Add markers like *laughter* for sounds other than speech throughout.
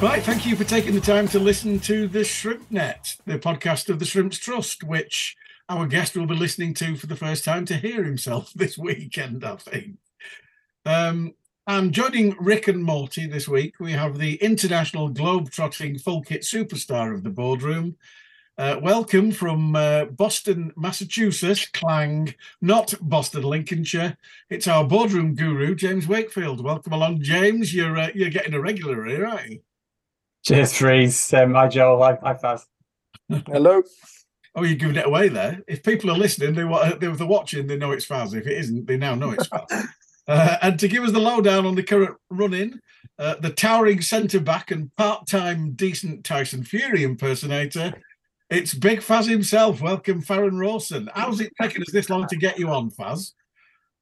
Right, thank you for taking the time to listen to the Shrimp Net, the podcast of the Shrimps Trust, which our guest will be listening to for the first time to hear himself *laughs* this weekend, I think. Um, and joining Rick and Morty this week, we have the international globe-trotting full kit superstar of the boardroom. Uh, welcome from uh, Boston, Massachusetts, Clang, not Boston, Lincolnshire. It's our boardroom guru, James Wakefield. Welcome along, James. You're uh, you're getting a regular here, aren't you? Cheers, *laughs* Freez. Um, hi, Joel. Hi, hi Faz. Hello. Oh, you're giving it away there. If people are listening, they want they're watching, they know it's Faz. If it isn't, they now know it's Faz. *laughs* uh, and to give us the lowdown on the current run-in, uh, the towering centre back and part-time decent Tyson Fury impersonator, it's Big Faz himself. Welcome, Farrend Rawson. How's it taken us this long to get you on, Faz?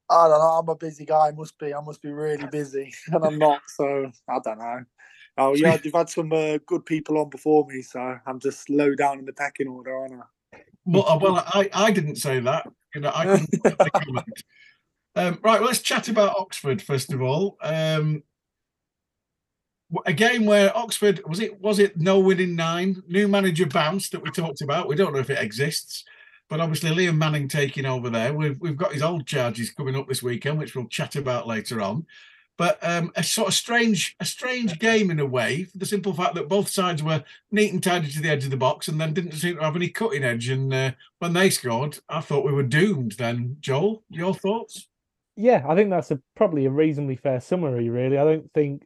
I don't know. I'm a busy guy. I must be. I must be really busy, *laughs* and I'm not. So I don't know. Oh yeah, you've had some uh, good people on before me, so I'm just low down in the pecking order, aren't I? Well, uh, well, I, I didn't say that. You know, I couldn't put the *laughs* comment. Um, right, well, let's chat about Oxford first of all. Um, a game where Oxford was it was it no winning nine, new manager bounce that we talked about. We don't know if it exists, but obviously Liam Manning taking over there. We've we've got his old charges coming up this weekend, which we'll chat about later on. But um, a sort of strange, a strange game in a way, for the simple fact that both sides were neat and tidy to the edge of the box, and then didn't seem to have any cutting edge. And uh, when they scored, I thought we were doomed. Then, Joel, your thoughts? Yeah, I think that's a, probably a reasonably fair summary. Really, I don't think.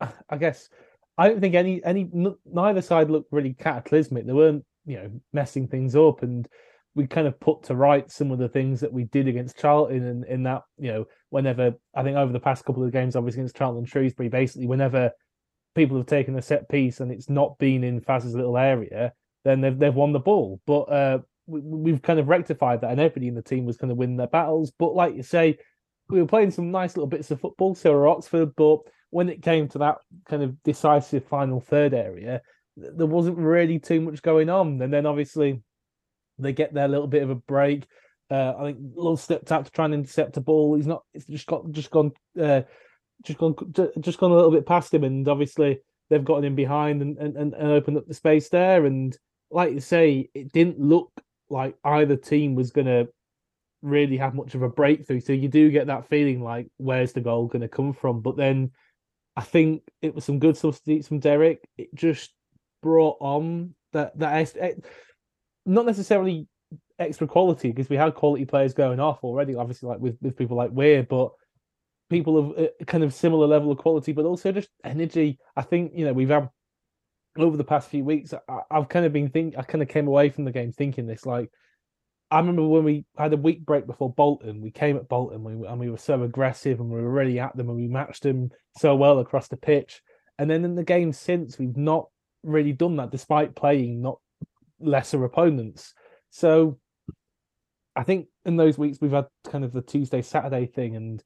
I guess I don't think any any neither side looked really cataclysmic. They weren't, you know, messing things up, and we kind of put to right some of the things that we did against Charlton in, in that, you know, whenever I think over the past couple of games, obviously against Charlton and Shrewsbury, basically whenever people have taken a set piece and it's not been in Faz's little area, then they've they've won the ball. But uh, we, have kind of rectified that, and everybody in the team was going to win their battles. But like you say, we were playing some nice little bits of football, so were Oxford. But when it came to that kind of decisive final third area, there wasn't really too much going on. And then obviously they get their little bit of a break. Uh, I think Love stepped out to try and intercept a ball. He's not. It's just got just gone, uh, just gone, just gone a little bit past him, and obviously they've gotten him behind and, and, and opened up the space there. And like you say, it didn't look like either team was going to really have much of a breakthrough. So you do get that feeling like, where's the goal going to come from? But then I think it was some good substitutes from Derek. It just brought on that that not necessarily extra quality because we had quality players going off already, obviously, like with, with people like Weir, but people of uh, kind of similar level of quality, but also just energy. I think, you know, we've had over the past few weeks, I, have kind of been think I kind of came away from the game thinking this like I remember when we had a week break before Bolton, we came at Bolton we, and we were so aggressive and we were really at them and we matched them so well across the pitch. And then in the game since, we've not really done that despite playing not lesser opponents. So I think in those weeks we've had kind of the Tuesday Saturday thing, and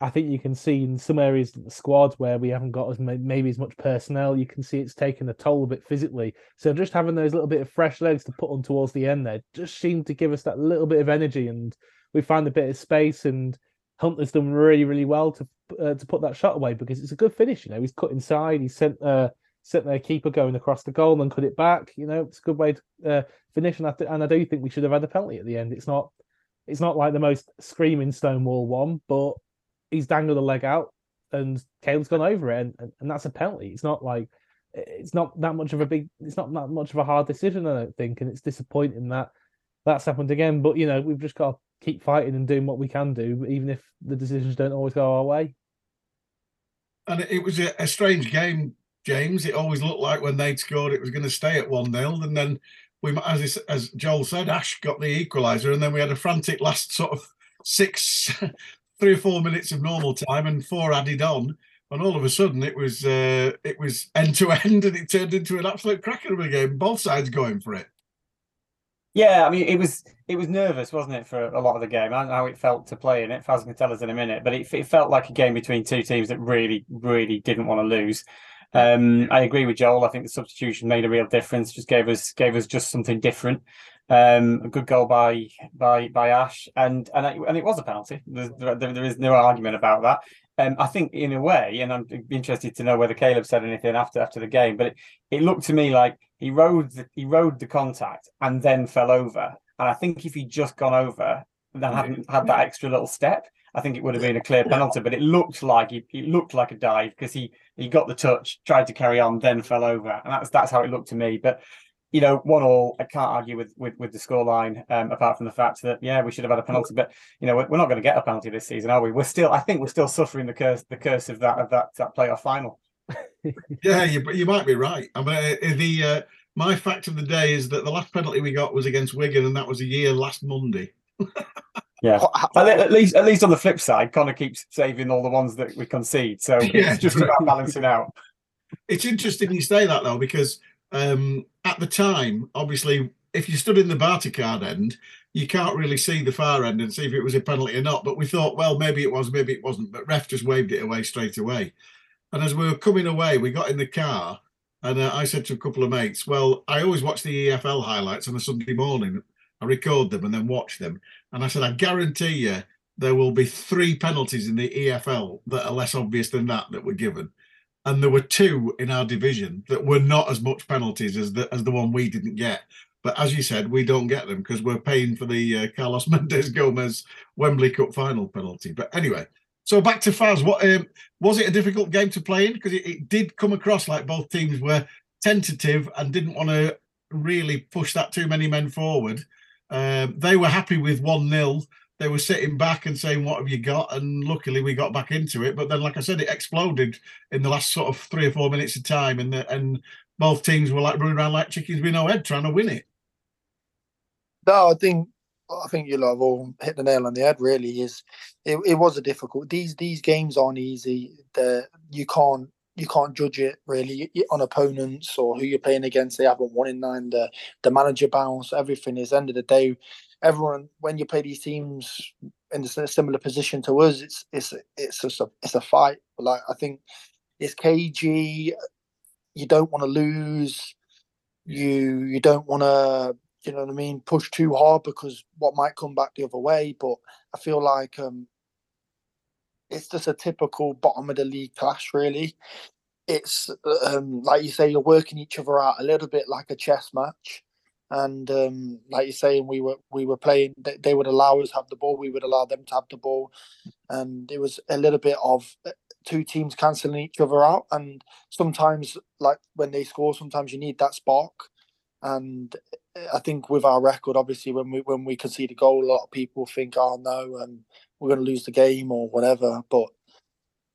I think you can see in some areas of the squad where we haven't got as maybe as much personnel, you can see it's taken a toll a bit physically. So just having those little bit of fresh legs to put on towards the end there just seemed to give us that little bit of energy, and we found a bit of space. And Hunter's done really, really well to uh, to put that shot away because it's a good finish. You know, he's cut inside, he sent uh, sent their keeper going across the goal and cut it back. You know, it's a good way to uh, finish. And I, th- and I do think we should have had a penalty at the end. It's not it's not like the most screaming Stonewall one, but he's dangled a leg out and Kale's gone over it, and, and, and that's a penalty. It's not like it's not that much of a big, it's not that much of a hard decision, I don't think, and it's disappointing that that's happened again. But you know, we've just got to keep fighting and doing what we can do, even if the decisions don't always go our way. And it was a strange game James. It always looked like when they'd scored, it was going to stay at 1 0. And then we, as, as Joel said, Ash got the equaliser. And then we had a frantic last sort of six, *laughs* three or four minutes of normal time and four added on, and all of a sudden it was uh, it was end to *laughs* end, and it turned into an absolute cracker of a game. Both sides going for it. Yeah, I mean, it was it was nervous, wasn't it, for a lot of the game? I don't know how it felt to play in it. Faz can tell us in a minute, but it, it felt like a game between two teams that really, really didn't want to lose. Um, I agree with Joel. I think the substitution made a real difference. Just gave us gave us just something different. Um, a good goal by by by Ash, and and it, and it was a penalty. There's, there, there is no argument about that. Um, I think in a way, and I'm interested to know whether Caleb said anything after after the game, but it, it looked to me like he rode the, he rode the contact and then fell over. And I think if he'd just gone over and then hadn't had that extra little step, I think it would have been a clear penalty. But it looked like he, looked like a dive because he he got the touch, tried to carry on, then fell over, and that's that's how it looked to me. But you know, one all, I can't argue with with, with the scoreline, um, apart from the fact that yeah, we should have had a penalty. But you know, we're, we're not going to get a penalty this season, are we? We're still, I think, we're still suffering the curse the curse of that of that that playoff final. *laughs* Yeah, you you might be right. I mean, uh, the uh, my fact of the day is that the last penalty we got was against Wigan, and that was a year last Monday. *laughs* Yeah. At, at least, at least on the flip side, Connor keeps saving all the ones that we concede, so *laughs* Yeah. it's just about balancing out. It's interesting you say that though, because um, at the time, obviously, if you stood in the Barty card end, you can't really see the far end and see if it was a penalty or not. But we thought, well, maybe it was, maybe it wasn't. But ref just waved it away straight away. And as we were coming away, we got in the car, and uh, I said to a couple of mates, "Well, I always watch the EFL highlights on a Sunday morning. I record them and then watch them." And I said, "I guarantee you." There will be three penalties in the EFL that are less obvious than that that were given and there were two in our division that were not as much penalties as the as the one we didn't get. But as you said, we don't get them because we're paying for the uh, Carlos *laughs* Mendes Gomes Wembley Cup final penalty. But anyway, so back to Faz. What um, was it a difficult game to play in? Because it, it did come across like both teams were tentative and didn't want to really push that too many men forward. Um, they were happy with one 0 they were sitting back and saying, "What have you got?" And luckily, we got back into it. But then, like I said, it exploded in the last sort of three or four minutes of time, and the, and both teams were like running around like chickens with no head, trying to win it. No, I think I think you lot have all hit the nail on the head. Really, is it, it was a difficult. These these games aren't easy. The you can't you can't judge it really on opponents or who you're playing against. They haven't won in nine. The the manager bounce, everything is end of the day. Everyone when you play these teams in a similar position to us, it's it's it's just a it's a fight. Like I think it's cagey. You don't want to lose. You you don't want to you know what I mean push too hard because what might come back the other way. But I feel like um, it's just a typical bottom of the league clash, really. It's um, like you say, you're working each other out a little bit like a chess match, and um, like you're saying, we were we were playing. They, they would allow us have the ball, we would allow them to have the ball, and it was a little bit of uh, two teams cancelling each other out. And sometimes, like when they score, sometimes you need that spark. And I think with our record, obviously, when we when we concede a goal, a lot of people think, "Oh no, um, we're going to lose the game or whatever." But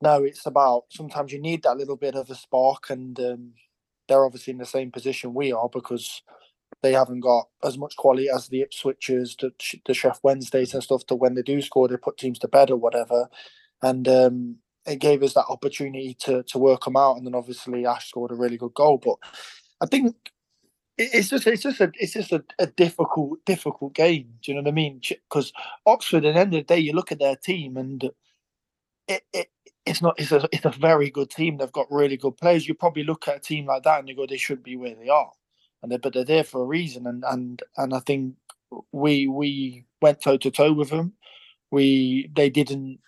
no, it's about sometimes you need that little bit of a spark, and um, they're obviously in the same position we are because they haven't got as much quality as the Ipswichers, the, the Sheff Wednesdays and stuff. To when they do score, they put teams to bed or whatever, and um, it gave us that opportunity to to work them out. And then obviously Ash scored a really good goal, but I think it's just it's just a it's just a, a, difficult difficult game. Do you know what I mean? Because Oxford, at the end of the day, you look at their team and it, it it's not it's a it's a very good team. They've got really good players. You probably look at a team like that and you go, they should be where they are, and they but they're there for a reason. And and and I think we we went toe to toe with them. We they didn't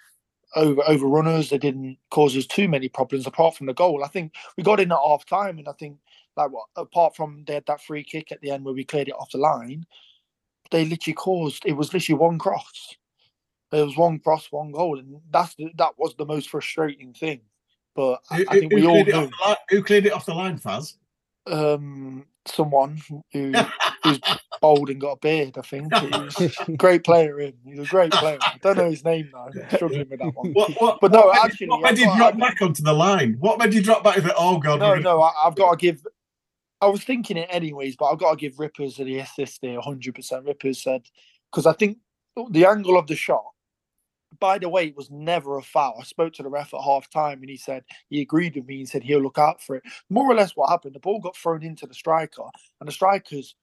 over overrun us. They didn't cause us too many problems apart from the goal. I think we got in at half time, and I think like what apart from they had that free kick at the end where we cleared it off the line, they literally caused it was literally one cross. It was one cross, one goal, and that's the, that was the most frustrating thing. But I, Who, I think we all cleared it off the line, who cleared it off the line, Faz? um, someone who who's *laughs* bold and got a beard. I think he's *laughs* a great player. In he's a great player. I don't know his name though. I'm *laughs* struggling with that one. What, what, But no, what made- actually, what made I've you drop I've- back onto the line? What made you drop back? If it, oh God, No, no, I, I've got to give. I was thinking it anyways, but I've got to give Rippers the assist there. 100% Rippers said because I think the angle of the shot, by the way, it was never a foul. I spoke to the ref at half time and he said he agreed with me and said he'll look out for it. More or less what happened, the ball got thrown into the striker and the striker's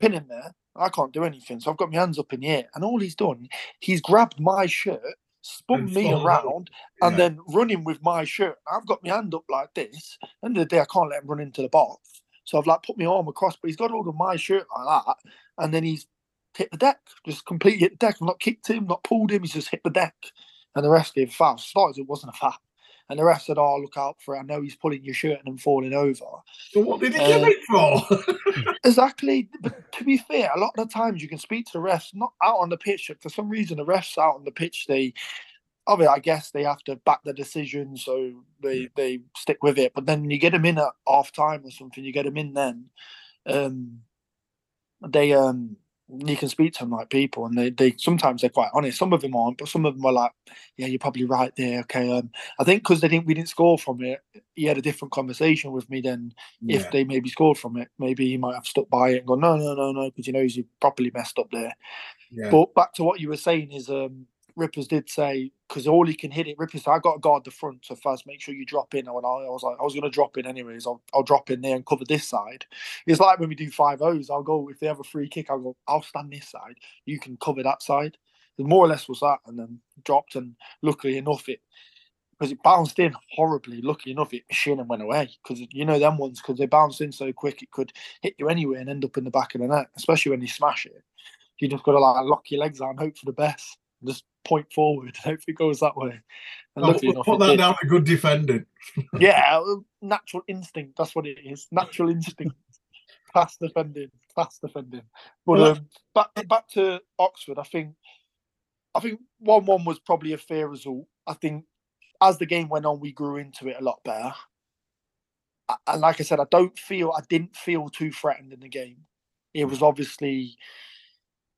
pinning there. I can't do anything. So I've got my hands up in the air. And all he's done, he's grabbed my shirt, spun me around, and then running with my shirt. I've got my hand up like this. End of the day, I can't let him run into the box. So I've like put my arm across, but he's got hold of my shirt like that. And then he's hit the deck, just completely hit the deck. I've not kicked him, not pulled him, he's just hit the deck. And the rest gave a foul. Started it wasn't a foul. And the rest said, Oh, look out for it. I know he's pulling your shirt and falling over. So what did he give Uh, it for? *laughs* Exactly. But to be fair, a lot of the times you can speak to the refs, not out on the pitch. For some reason, the refs out on the pitch, they, of it, I guess they have to back the decision, so they they stick with it. But then when you get them in at half time or something, you get them in then. Um, they um, you can speak to them like people, and they they sometimes they're quite honest. Some of them aren't, but some of them are like, yeah, you're probably right there. Okay, um, I think because they didn't we didn't score from it, he had a different conversation with me than Yeah. if they maybe scored from it, maybe he might have stuck by it and gone, no, no, no, no, because he knows he properly messed up there. yeah. But back to what you were saying is um, Rippers did say because all he can hit it. Rippers, I got to guard the front, so first make sure you drop in. And I, I was like, I was going to drop in anyways. I'll, I'll drop in there and cover this side. It's like when we do five O's. I'll go if they have a free kick. I'll go. I'll stand this side. You can cover that side. And more or less was that, and then dropped. And luckily enough, it because it bounced in horribly. Lucky enough, it shin and went away. Because you know them ones, because they bounce in so quick, it could hit you anywhere and end up in the back of the net. Especially when you smash it, you just got to like lock your legs out and hope for the best. Just point forward *laughs* and hope it goes that way. And Oh, we'll put that down to good defending. *laughs* Yeah, natural instinct. That's what it is. Natural instinct. *laughs* Fast defending. Fast defending. But um, back back to Oxford. I think I think one one was probably a fair result. I think as the game went on, we grew into it a lot better. And like I said, I don't feel I didn't feel too threatened in the game. It was obviously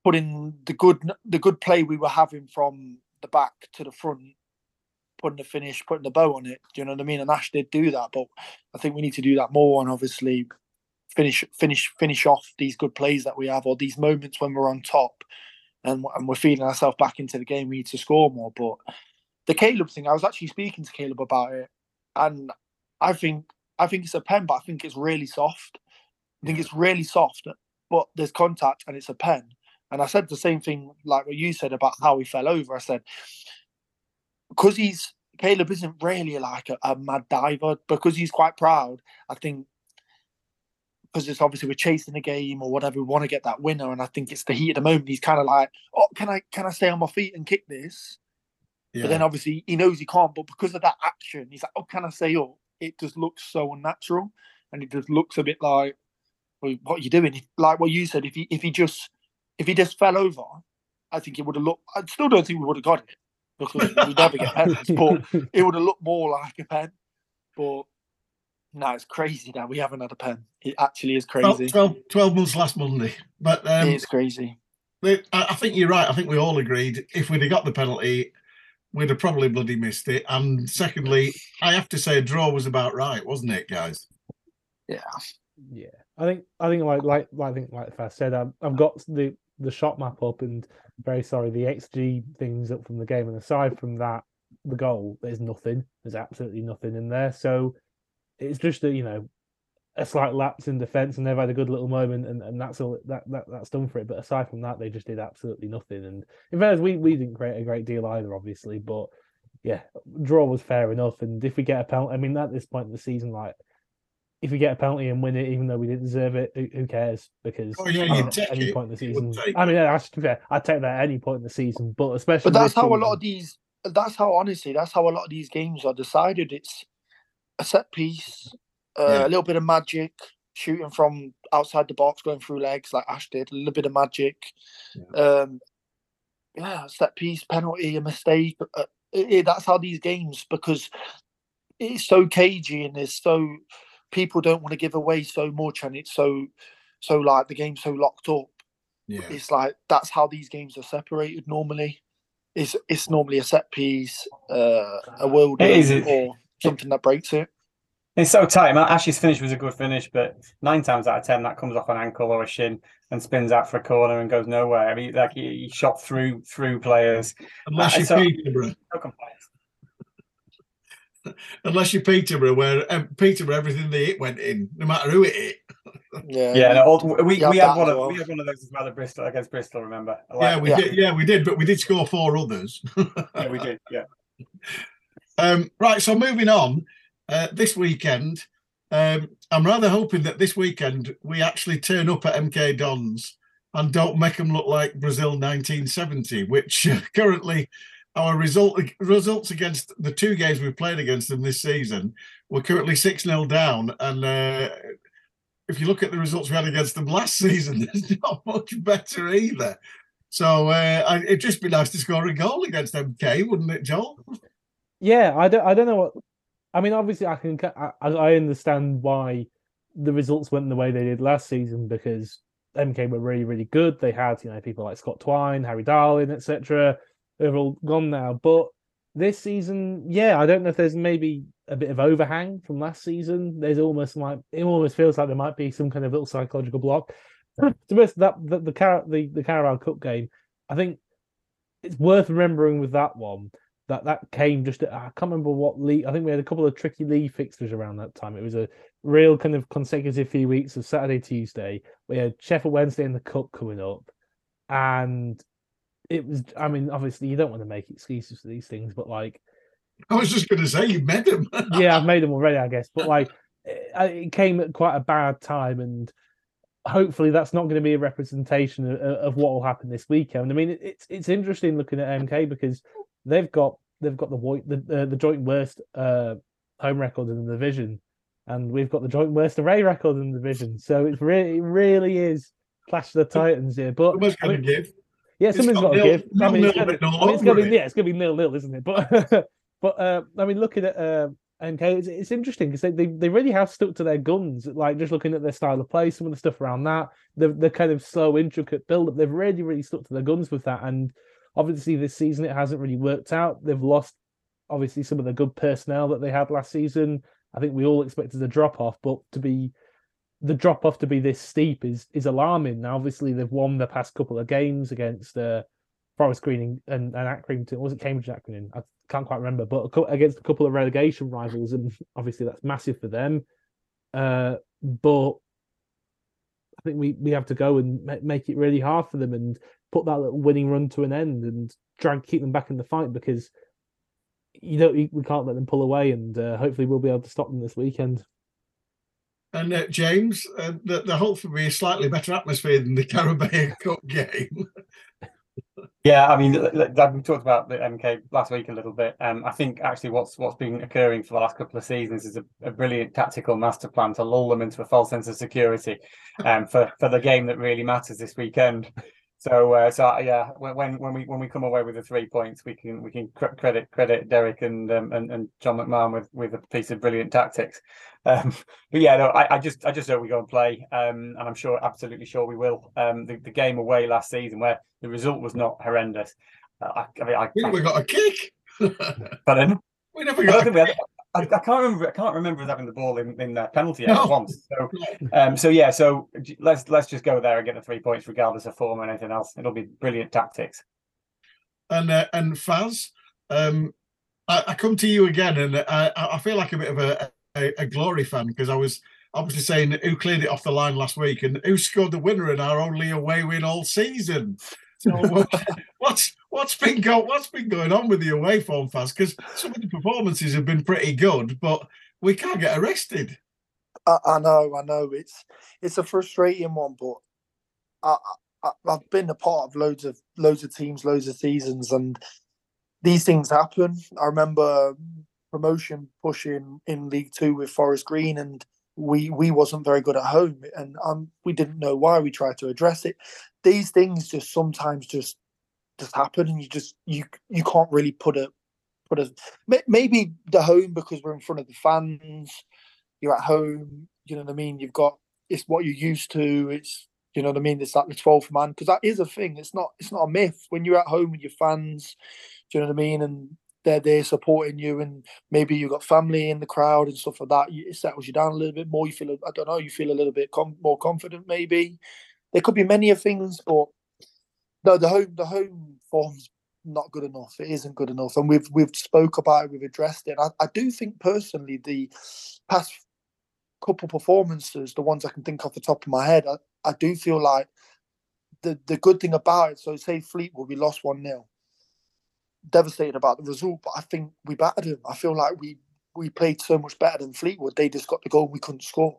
putting the good the good play we were having from the back to the front, putting the finish, putting the bow on it. Do you know what I mean? And Ash did do that, but I think we need to do that more and obviously finish finish finish off these good plays that we have or these moments when we're on top and, and we're feeding ourselves back into the game. We need to score more. But the Caleb thing, I was actually speaking to Caleb about it, and I think I think it's a pen, but I think it's really soft. I think it's really soft, but there's contact and it's a pen. And I said the same thing like what you said about how he fell over. I said because he's Caleb isn't really like a, a mad diver because he's quite proud. I think because it's obviously we're chasing the game or whatever, we want to get that winner, and I think it's the heat of the moment. He's kind of like, oh, can I can I stay on my feet and kick this? Yeah. But then obviously he knows he can't. But because of that action, he's like, oh, can I stay up? It just looks so unnatural, and it just looks a bit like, well, what are you doing? Like what you said, if he if he just if he just fell over, I think it would have looked. I still don't think we would have got it because we never get penalties, *laughs* but it would have looked more like a pen. But no, it's crazy that we haven't had a pen. It actually is Well, crazy. 12, 12 months last Monday. But um, it is crazy. they- I I think you're right. I think we all agreed if we'd have got the penalty, we'd have probably bloody missed it. And secondly, I have to say a draw was about right, wasn't it, guys? Yeah. Yeah, I think I think like like I think like I said, I've, I've got the the shot map up, and very sorry, the XG things up from the game. And aside from that, the goal, there's nothing. There's absolutely nothing in there. So it's just a you know a slight lapse in defence, and they've had a good little moment, and, and that's all that, that that's done for it. But aside from that, they just did absolutely nothing. And in fairness, we we didn't create a great deal either, obviously, but. Yeah, draw was fair enough, and if we get a penalty, I mean, at this point in the season, like if we get a penalty and win it, even though we didn't deserve it, who, who cares? Because Oh, yeah, I you'd mean, at take any it. point in the season, I mean, yeah, that's fair. I'd take that at any point in the season, but especially. But that's this how a lot of these. That's how honestly, that's how a lot of these games are decided. It's a set piece, uh, Yeah. a little bit of magic, shooting from outside the box, going through legs like Ash did, a little bit of magic. Um, yeah, set piece, penalty, a mistake. Uh, it- it- that's how these games because it's so cagey and there's so people don't want to give away so much and it's so so like the game's so locked up Yeah. it's like that's how these games are separated normally. It's it's normally a set piece, uh, a world It is, it- or something that breaks it. It's so tight. Man, Ash's finish was a good finish, but nine times out of ten, that comes off an ankle or a shin and spins out for a corner and goes nowhere. I mean, like he, he shot through through players. Unless Uh, you're so- Peterborough. No complaints. *laughs* Unless you're Peterborough, where um, Peterborough, everything they hit went in, no matter who it hit. Yeah, Yeah, no, all- we, have we had one of well. we had one of those as well at Bristol against Bristol. Remember? Like- yeah, we Yeah. did. Yeah, we did, but we did score four others. yeah, we did. Yeah. *laughs* Um, right, so moving on, uh, this weekend, um, I'm rather hoping that this weekend we actually turn up at MK Dons and don't make them look like Brazil 1970, which uh, *laughs* currently our result results against the two games we've played against them this season, we're currently 6 0 down. And uh, if you look at the results we had against them last *laughs* season, there's not much better either. So uh, it'd just be nice to score a goal against MK, wouldn't it, Joel? Yeah, I don't. I don't know what. I mean, obviously, I can. I, I understand why the results went the way they did last season because MK were really, really good. They had, you know, people like Scott Twine, Harry Darling, etc. They're all gone now. But this season, yeah, I don't know if there's maybe a bit of overhang from last season. There's almost like it almost feels like there might be some kind of little psychological block. *laughs* to be honest, that the the, Car- the the Carabao Cup game, I think it's worth remembering with that one that that came just I can't remember what league. I think we had a couple of tricky league fixtures around that time. It was a real kind of consecutive few weeks of Saturday, Tuesday. We had Sheffield Wednesday and the Cup coming up, and it was. I mean, obviously you don't want to make excuses for these things, but like, I was just going to say you met him. *laughs* yeah, I've made them already, I guess. But like, it, it came at quite a bad time, and hopefully that's not going to be a representation of, of what will happen this weekend. I mean, it, it's it's interesting looking at MK because they've got they've got the the uh, the joint worst uh, home record in the division, and we've got the joint worst away record in the division. So it's really it really is clash of the titans here. But I mean, give. Yeah, something's got to give. I mean, it's gonna, written all I mean, it's gonna be yeah, it's gonna be nil nil, isn't it? *laughs* But but uh, I mean, looking at uh, MK, it's, it's interesting because they, they they really have stuck to their guns. Like just looking at their style of play, some of the stuff around that, the the kind of slow, intricate build up. They've really really stuck to their guns with that. And obviously, this season it hasn't really worked out. They've lost obviously some of the good personnel that they had last season. I think we all expected a drop off, but to be the drop off to be this steep is is alarming. Now, obviously, they've won the past couple of games against uh, Forest Green and, and Accrington. Was it Cambridge Accrington? I can't quite remember, but against a couple of relegation rivals, and obviously that's massive for them. Uh, but I think we, we have to go and ma- make it really hard for them and put that little winning run to an end and try and keep them back in the fight because you don't we can't let them pull away and uh, hopefully we'll be able to stop them this weekend. And uh, James, uh, the, the hope for me a slightly better atmosphere than the Carabao *laughs* Cup game. Yeah, I mean, we talked about the MK last week a little bit. Um, I think actually what's what's been occurring for the last couple of seasons is a, a brilliant tactical master plan to lull them into a false sense of security, um, for for the game that really matters this weekend. So, uh, so uh, yeah, when when we when we come away with the three points, we can we can credit credit Derek and um, and and John McMahon with with a piece of brilliant tactics. *laughs* Um, but yeah, no, I, I just I just hope we go and play, um, and I'm sure absolutely sure we will. Um, the, the game away last season where the result was not horrendous. Uh, I, I mean, I, We never got a kick. *laughs* pardon? we never I, don't got a think we had, I, I can't remember. I can't remember us having the ball in in that penalty area No. once. So, um, so yeah, so let's let's just go there and get the three points, regardless of form or anything else. It'll be brilliant tactics. and uh, and Faz, um, I, I come to you again, and I, I feel like a bit of a, a, a glory fan because I was obviously saying who cleared it off the line last week and who scored the winner in our only away win all season. So *laughs* what- what's what's been go, what's been going on with the away form, Faz? Because some of the performances have been pretty good, but we can't get arrested. I, I know, I know. It's it's a frustrating one, but I, I I've been a part of loads of loads of teams, loads of seasons, and these things happen. I remember promotion pushing in League Two with Forest Green, and we we wasn't very good at home, and um, we didn't know why. We tried to address it. These things just sometimes just just happen, and you just you you can't really put a put a maybe the home because we're in front of the fans you're at home. You know what I mean? You've got it's what you're used to. It's you know what I mean. It's like the 12th man because that is a thing. It's not it's not a myth when you're at home with your fans. Do you know what I mean? And they're there supporting you, and maybe you've got family in the crowd and stuff like that. It settles you down a little bit more. You feel, I don't know, you feel a little bit com- more confident. Maybe there could be many of things, but no, the home the home form's not good enough. It isn't good enough, and we've we've spoke about it, we've addressed it. I, I do think personally the past couple performances, the ones I can think off the top of my head, I, I do feel like the the good thing about it. So say Fleetwood, we lost one 0 Devastated about the result, but I think we battered them. I feel like we we played so much better than Fleetwood. They just got the goal, we couldn't score.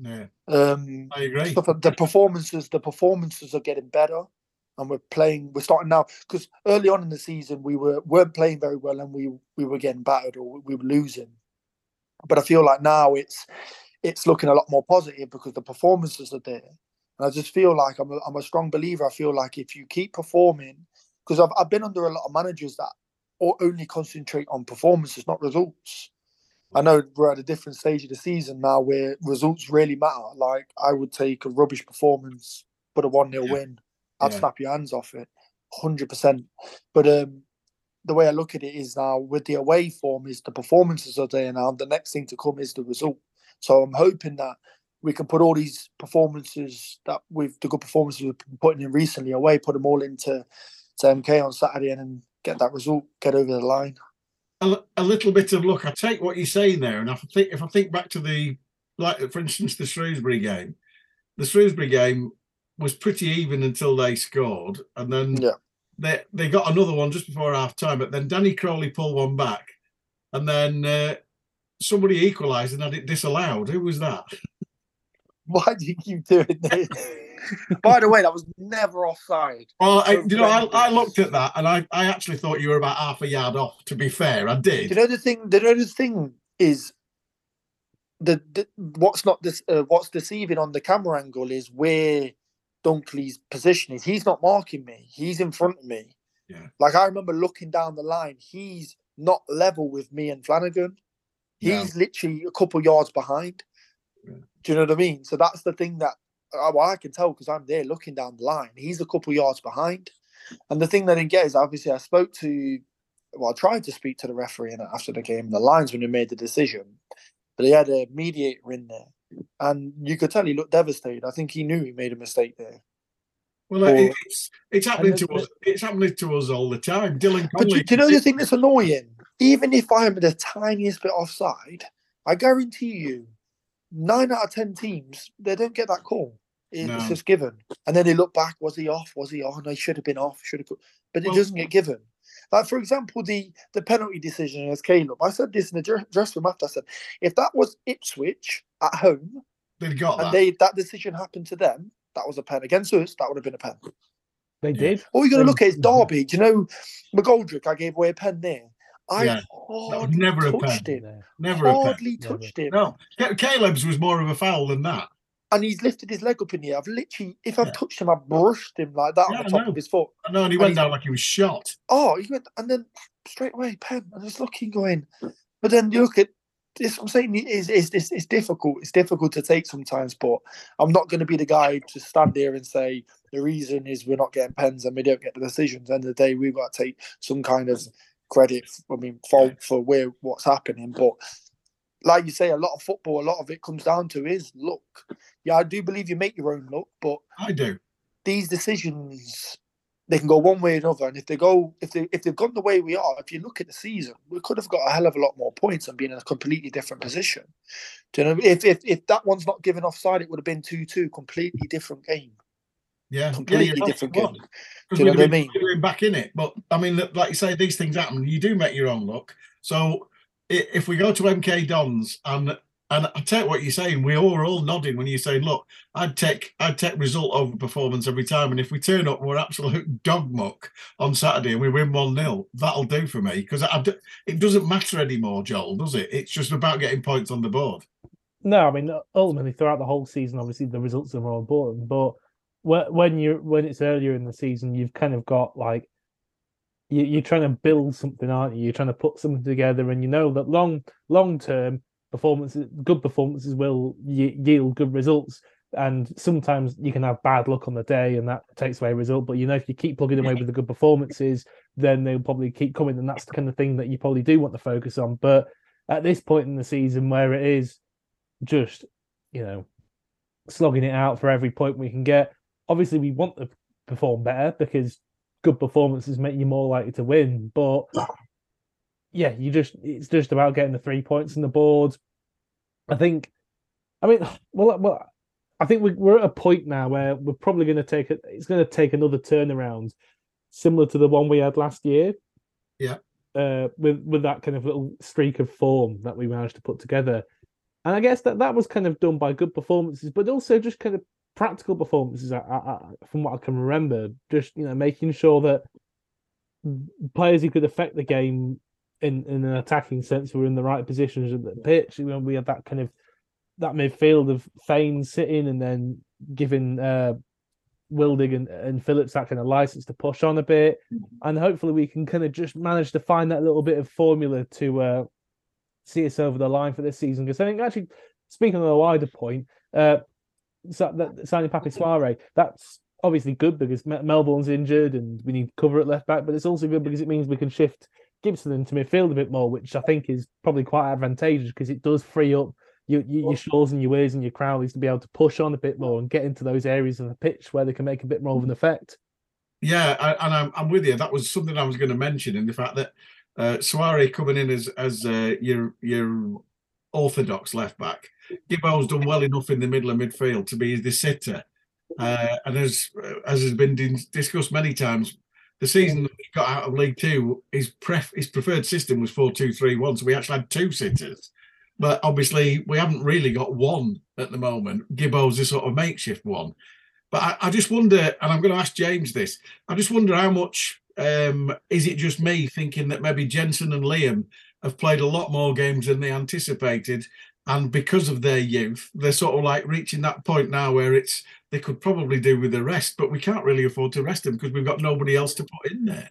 Yeah, Um, I agree. stuff the performances the performances are getting better and we're playing we're starting now because early on in the season we were weren't playing very well and we we were getting battered or we were losing but i feel like now it's it's looking a lot more positive because the performances are there and i just feel like i'm a, I'm a strong believer i feel like if you keep performing because I've, I've been under a lot of managers that o- only concentrate on performances not results I know we're at a different stage of the season now where results really matter. Like I would take a rubbish performance, but a one 0 Yeah. win. I'd Yeah. snap your hands off it, hundred percent. But um, the way I look at it is now with the away form is the performances are there now. The next thing to come is the result. So I'm hoping that we can put all these performances that we've the good performances we've been putting in recently away, put them all into to MK on Saturday and then get that result, get over the line. a, a little bit of luck. I take what you're saying there, and I think if I think back to the like, for instance, the Shrewsbury game, the Shrewsbury game was pretty even until they scored, and then Yeah. they they got another one just before half time, but then Danny Crowley pulled one back, and then uh, somebody equalised and had it disallowed. Who was that? *laughs* Why do you keep doing this? *laughs* By the way, that was never offside. Well, I, you know, I, I looked at that and I, I actually thought you were about half a yard off. To be fair, I Do did. you know the thing? The other thing is the, the what's not this uh, what's deceiving on the camera angle is where Dunkley's position is. He's not marking me. He's in front of me. Yeah. Like I remember looking down the line. He's not level with me and Flanagan. Yeah. He's literally a couple yards behind. Yeah. Do you know what I mean? So that's the thing that uh, well, I can tell because I'm there looking down the line. He's a couple yards behind. And the thing that I didn't get is obviously I spoke to, well, I tried to speak to the referee after the game, the linesman who made the decision, but he had a mediator in there. And you could tell he looked devastated. I think he knew he made a mistake there. Well, Or- it's it's happening to us. It's happening to us all the time. Dylan But do, do you know the thing that's annoying? Even if I'm the tiniest bit offside, I guarantee you, nine out of ten teams they don't get that call. It's No. just given, and then they look back. Was he off? Was he on? I should have been off. Should have. But it Well- doesn't get given. Like for example, the the penalty decision against Caleb. I said this in the dr- dressing room after. I said, if that was Ipswich at home They've got and that. they that decision happened to them, that was a pen against us. That would have been a pen. They Yeah. did. All you got to look at is Derby. Do you know McGoldrick? I gave away a pen there. I Yeah, hardly never a touched pen. him. No. Never a pen. Hardly Never. touched him. No, Caleb's was more of a foul than that. And he's lifted his leg up in the air. I've literally, if I've Yeah. touched him, I've brushed him like that Yeah, on the top of his foot. I know, and he And went down like he was shot. Oh, he went, and then straight away, pen. And I was looking, going, but then you look at this. I'm saying is is this it's difficult. It's difficult to take sometimes, but I'm not going to be the guy to stand here and say the reason is we're not getting pens and we don't get the decisions. End of the day, we've got to take some kind of credit. I mean, fault for where what's happening, but. Like you say, a lot of football, a lot of it comes down to is luck. Yeah, I do believe you make your own luck, but I do. these decisions they can go one way or another. And if they go, if they if they've gone the way we are, if you look at the season, we could have got a hell of a lot more points and been in a completely different position. Do you know? If if if that one's not given offside, it would have been two two, completely different game, Yeah, completely yeah, different game. Do you know what I mean? we'd have been back in it. But I mean, like you say, these things happen. You do make your own luck. So if we go to MK Dons and and I take what you're saying, we all are all nodding when you say, "Look, I'd take I'd take result over performance every time." And if we turn up, we're absolute dog muck on Saturday and we win one 0 that'll do for me because it doesn't matter anymore, Joel, does it? It's just about getting points on the board. No, I mean ultimately throughout the whole season, obviously the results are more important. But whe- when you when it's earlier in the season, you've kind of got like you, you're trying to build something, aren't you? You're trying to put something together, and you know that long long term performances, good performances will y- yield good results. And sometimes you can have bad luck on the day, and that takes away a result. But you know, if you keep plugging away with the good performances, then they'll probably keep coming, and that's the kind of thing that you probably do want to focus on. But at this point in the season, where it is just you know slogging it out for every point we can get, obviously we want to perform better because good performances make you more likely to win. But yeah, you just it's just about getting the three points on the board. I think, I mean, well, well, I think we, we're at a point now where we're probably going to take it. It's going to take another turnaround, similar to the one we had last year. Yeah. Uh, with with that kind of little streak of form that we managed to put together, and I guess that that was kind of done by good performances, but also just kind of practical performances. I, I, from what I can remember, just you know making sure that players who could affect the game in in an attacking sense were in the right positions at the pitch. When we had that kind of that midfield of Fane sitting and then giving uh, Wildig and, and Phillips that kind of license to push on a bit, and hopefully we can kind of just manage to find that little bit of formula to uh, see us over the line for this season. Because I think actually, speaking on a wider point, uh, signing Pape Souaré, that's obviously good because Melbourne's injured and we need cover at left back, but it's also good because it means we can shift Gibson into midfield a bit more, which I think is probably quite advantageous because it does free up your, your, your and your Weirs and your Crowleys to be able to push on a bit more and get into those areas of the pitch where they can make a bit more of an effect. Yeah, I, and I'm, I'm with you. That was something I was going to mention in the fact that uh, coming in as as uh, your your orthodox left back. Gibbo's done well enough in the middle of midfield to be the sitter, uh, and as as has been discussed many times, the season that we got out of League Two, his pref his preferred system was four two three one. So we actually had two sitters, but obviously we haven't really got one at the moment. Gibbo's a sort of makeshift one. But I, I just wonder, and I'm going to ask James this. I just wonder how much um, is it just me thinking that maybe Jensen and Liam have played a lot more games than they anticipated, and because of their youth, they're sort of like reaching that point now where it's they could probably do with the rest, but we can't really afford to rest them because we've got nobody else to put in there.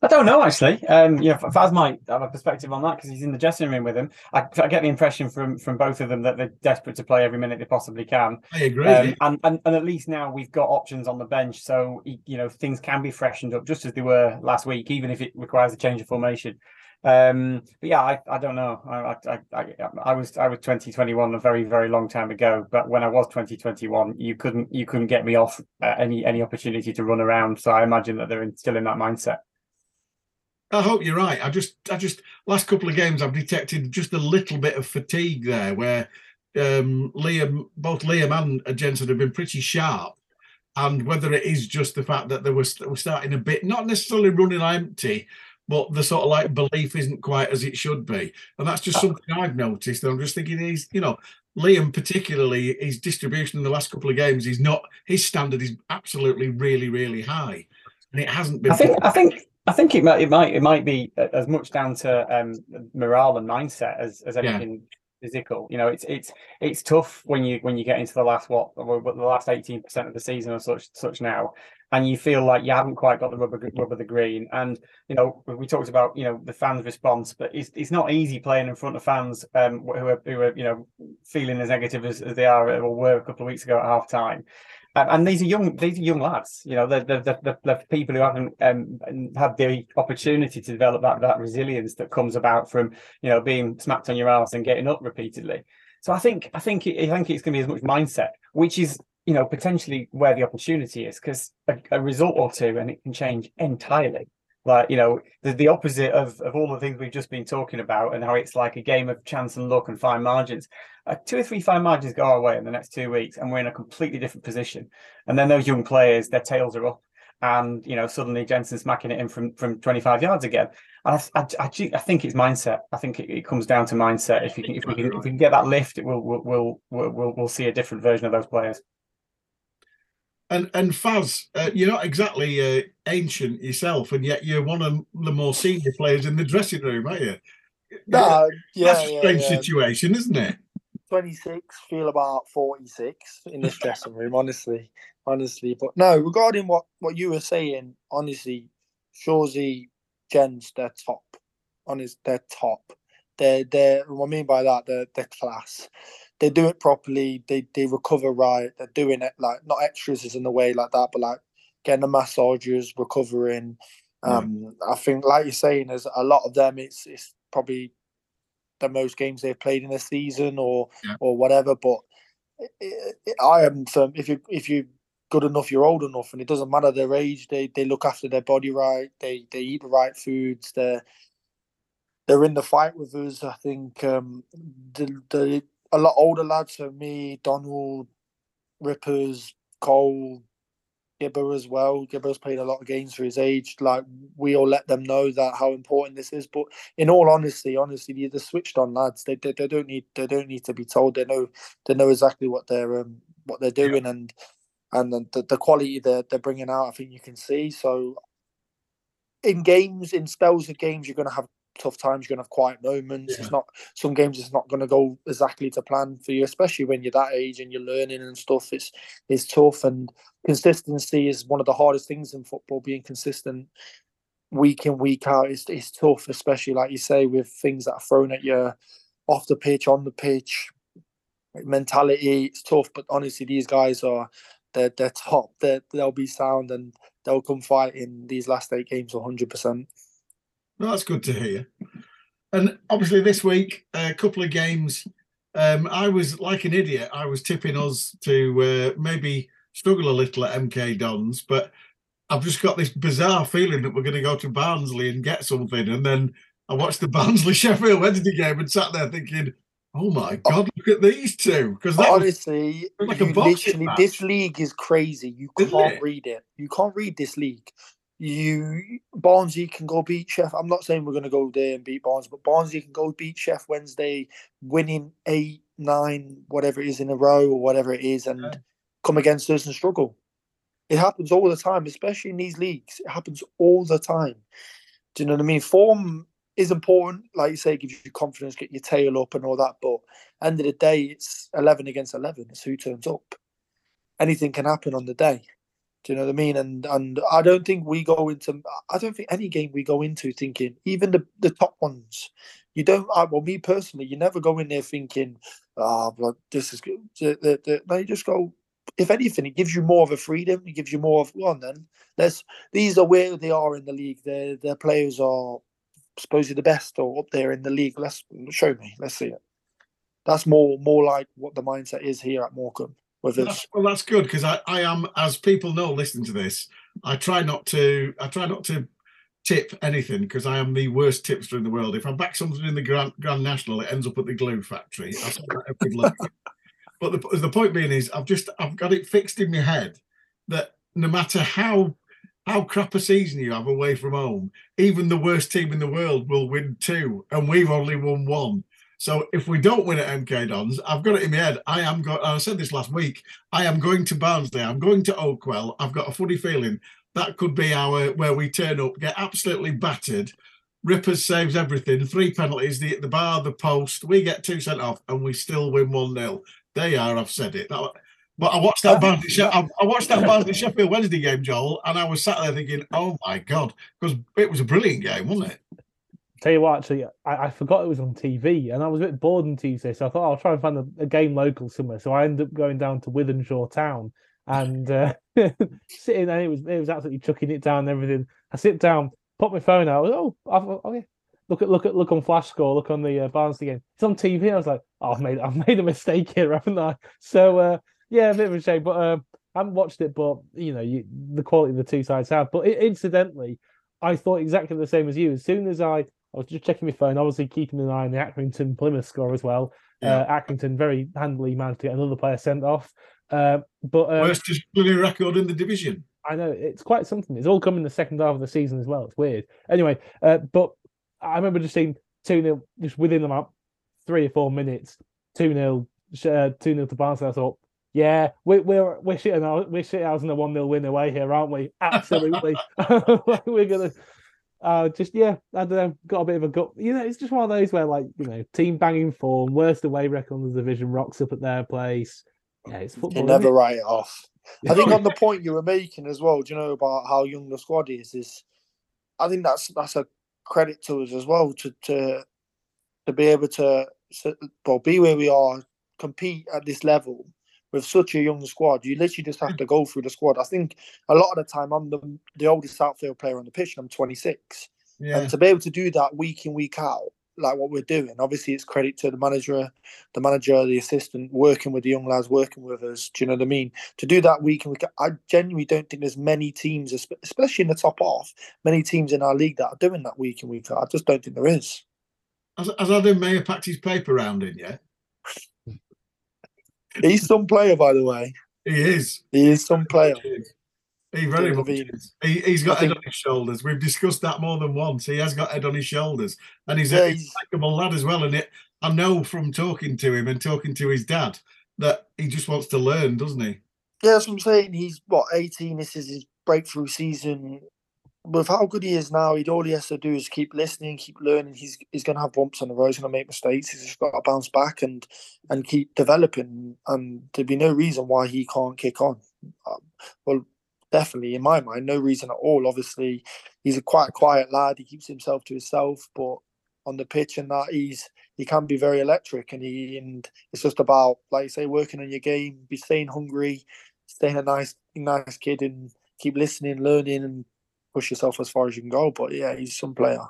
I don't know actually. Um, yeah, Faz might have a perspective on that because he's in the dressing room with him. I, I, get the impression from from both of them that they're desperate to play every minute they possibly can. I agree. Um, and, and and at least now we've got options on the bench, so you know things can be freshened up just as they were last week, even if it requires a change of formation. Um, but yeah, I, I don't know. I, I, I, I was I was 2021 a very very long time ago. But when I was 2021, you couldn't you couldn't get me off uh, any any opportunity to run around. So I imagine that they're in, still in that mindset. I hope you're right. I just I just last couple of games I've detected just a little bit of fatigue there, where um, Liam both Liam and Jensen have been pretty sharp. And whether it is just the fact that they were, were starting a bit, not necessarily running empty, but the sort of like belief isn't quite as it should be. And that's just something I've noticed. I'm just thinking he's, you know, Liam particularly, his distribution in the last couple of games is not his standard is absolutely really, really high. And it hasn't been I think I think I think it might it might it might be as much down to um morale and mindset as as anything yeah physical. You know, it's it's it's tough when you when you get into the last what the last eighteen percent of the season or such such now, and you feel like you haven't quite got the rubber rubber the green. And you know, we talked about you know the fans' response, but it's it's not easy playing in front of fans um, who are who are you know feeling as negative as, as they are or were a couple of weeks ago at half time. Um, and these are young these are young lads you know they're, they're, they're, they're people who haven't um, had the opportunity to develop that that resilience that comes about from you know being smacked on your ass and getting up repeatedly so i think i think i think it's going to be as much mindset which is you know potentially where the opportunity is because a, a result or two and it can change entirely. Like you know the, the opposite of, of all the things we've just been talking about and how it's like a game of chance and luck and fine margins. Uh, two or three fine margins go our way in the next two weeks and we're in a completely different position. And then those young players their tails are up and you know suddenly Jensen's smacking it in from from 25 yards again. And I, I, I, think it's mindset. I think it, it, comes down to mindset. If you can, if we can if we can get that lift it will we'll we'll we'll we'll see a different version of those players and and Faz, uh, you're not exactly uh, ancient yourself, and yet you're one of the more senior players in the dressing room, aren't you? No, yeah, that's a strange yeah, yeah. situation, isn't it? 26, feel about 46 in this dressing room, honestly, honestly. But no, regarding what what you were saying, honestly, Shawsy, Jens, they're top. Honest, they're top. They're they're. What I mean by that, they're they're class they do it properly. They they recover right. They're doing it like not extras is in the way like that, but like getting the massages, recovering. Um, I think, like you're saying, there's a lot of them. It's it's probably the most games they've played in a season, or Yeah. or whatever. But it, it, I am firm. If you if you good enough, you're old enough, and it doesn't matter their age. They they look after their body right. They they eat the right foods. They're they're in the fight with us. I think um, the the a lot older lads. So me, Donald, Rippers, Cole, Gibber as well. Gibber's played a lot of games for his age. Like we all let them know that how important this is. But in all honesty, honestly, they're the switched on lads. They, they they don't need they don't need to be told. They know they know exactly what they're um, what they're doing and and the, the quality they're they're bringing out. I think you can see. So in games, in spells of games, you're going to have tough times. You're going to have quiet moments. Yeah. It's not some games. It's not going to go exactly to plan for you, especially when you're that age and you're learning and stuff. It's it's tough and consistency is one of the hardest things in football. Being consistent week in week out is is tough, especially like you say with things that are thrown at you off the pitch, on the pitch. Mentality, it's tough, but honestly, these guys are they're they're top. They they'll be sound and they'll come fight in these last eight games 100. No, that's good to hear. And obviously, this week, a couple of games. Um, I was like an idiot. I was tipping us to uh, maybe struggle a little at MK Dons, but I've just got this bizarre feeling that we're going to go to Barnsley and get something. And then I watched the *laughs* Barnsley Sheffield Wednesday game and sat there thinking, "Oh my god, look at these two!" Because Honestly, like literally match. this league is crazy. You Isn't can't it? read it. You can't read this league. You Barnsley can go beat Sheff. I'm not saying we're going to go there and beat Barnes, but Barnsley can go beat Sheff Wednesday, winning eight, nine, whatever it is in a row or whatever it is, and come against us and struggle. It happens all the time, especially in these leagues. It happens all the time. Do you know what I mean? Form is important, like you say, it gives you confidence, get your tail up and all that. But end of the day, it's eleven against eleven. It's who turns up. Anything can happen on the day. Do you know what I mean? And and I don't think we go into. I don't think any game we go into thinking, even the the top ones, you don't. I, well, me personally, you never go in there thinking, ah, but this is good. No, you just go. If anything, it gives you more of a freedom. It gives you more of one. Then let's. These are where they are in the league. Their their players are supposedly the best or up there in the league. Let's show me. Let's see it. That's more more like what the mindset is here at Morecambe with us. Well, that's good because I, I am, as people know, listening to this, I try not to, I try not to tip anything because I am the worst tipster in the world. If I back something in the Grand, Grand National, it ends up at the glue factory. I say that every bloody- but the, the point being is, I've just, I've got it fixed in my head that no matter how how crap a season you have away from home, even the worst team in the world will win two, and we've only won one. So if we don't win at MK Dons, I've got it in my head. I am going. I said this last week. I am going to Barnsley. I'm going to Oakwell. I've got a funny feeling that could be our where we turn up, get absolutely battered. Rippers saves everything. Three penalties: the the bar, the post. We get two sent off, and we still win one 0 They are. I've said it. That, but I watched that Barnsley. She- I, I watched that Barnsley *laughs* Sheffield Wednesday game, Joel, and I was sat there thinking, "Oh my god," because it was a brilliant game, wasn't it? Tell you what, actually, I, I forgot it was on TV, and I was a bit bored on Tuesday, so I thought I'll try and find a, a game local somewhere. So I ended up going down to Wythenshawe Town and uh, *laughs* sitting, and it was it was absolutely chucking it down and everything. I sit down, pop my phone out. Oh, I've, oh yeah. Look at look at look on Flash Score. Look on the uh, Barnsley game. It's on TV. I was like, oh, I've made I've *laughs* made a mistake here, haven't I? So uh, yeah, a bit of a shame, but um, I haven't watched it. But you know, you, the quality the two sides have. But i incidentally, I thought exactly the same as you. As soon as I I was just checking my phone, obviously keeping an eye on the Accrington Plymouth score as well. Yeah. Uh, Accrington very handily managed to get another player sent off. Uh, but uh, Worst disciplinary record in the division. I know it's quite something. It's all come in the second half of the season as well. It's weird. Anyway, uh, but I remember just seeing 2 0 just within about three or four minutes, 2 0 uh, 2 0 to Barnsley. I thought, yeah, we, we're we're shitting out, we're shit out in a 1 0 win away here, aren't we? *laughs* Absolutely. *laughs* we're going to. Uh, just yeah, I don't know. Got a bit of a gut. You know, it's just one of those where like you know, team banging form, worst away record in the division, rocks up at their place. Yeah, it's football. You never it? write it off. I think on the *laughs* point you were making as well, do you know about how young the squad is? Is I think that's that's a credit to us as well to to to be able to well be where we are, compete at this level with such a young squad, you literally just have hmm. to go through the squad. I think a lot of the time I'm the the oldest outfield player on the pitch, and I'm 26. Yeah. And to be able to do that week in, week out, like what we're doing, obviously it's credit to the manager, the manager, the assistant, working with the young lads, working with us. Do you know what I mean? To do that week in, week out, I genuinely don't think there's many teams, especially in the top half, many teams in our league that are doing that week in, week out. I just don't think there is. Has, has Adam Mayor packed his paper round in yet? He's some player, by the way. He is. He is some player. He very much is. He, has got I head on his shoulders. We've discussed that more than once. He has got head on his shoulders, and he's Yeah, a likable lad as well. And it, I know from talking to him and talking to his dad that he just wants to learn, doesn't he? Yeah, that's what I'm saying. He's what 18. This is his breakthrough season. With how good he is now, he'd all he has to do is keep listening, keep learning. He's he's gonna have bumps on the road. He's gonna make mistakes. He's just got to bounce back and and keep developing. And there'd be no reason why he can't kick on. Um, well, definitely in my mind, no reason at all. Obviously, he's a quite quiet lad. He keeps himself to himself, but on the pitch and that he's he can be very electric. And he and it's just about like you say, working on your game, be staying hungry, staying a nice nice kid and keep listening, learning and push yourself as far as you can go. But yeah, he's some player.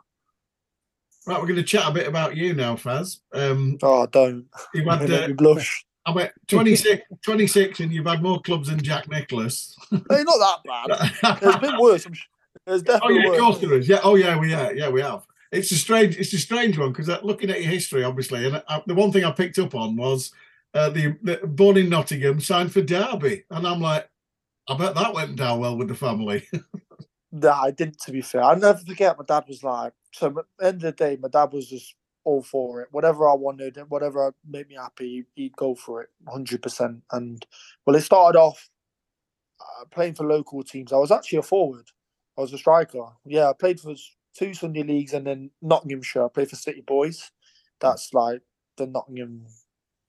Right, we're going to chat a bit about you now, Faz. Um, Oh, don't you've *laughs* had uh, blush. I bet 26, 26 and you've had more clubs than Jack Nicklaus. *laughs* Hey, not that bad. There's been worse. There's Oh definitely yeah, of worse. course there is. Yeah, oh yeah, we yeah, yeah, we have. It's a strange, it's a strange one because uh, looking at your history, obviously, and uh, the one thing I picked up on was uh, the, the born in Nottingham, signed for Derby, and I'm like, I bet that went down well with the family. *laughs* Nah, I didn't. To be fair, I never forget. My dad was like, so at the end of the day, my dad was just all for it. Whatever I wanted, whatever made me happy, he'd go for it, hundred percent. And well, it started off uh, playing for local teams. I was actually a forward. I was a striker. Yeah, I played for two Sunday leagues and then Nottinghamshire. I played for City Boys. That's like the Nottingham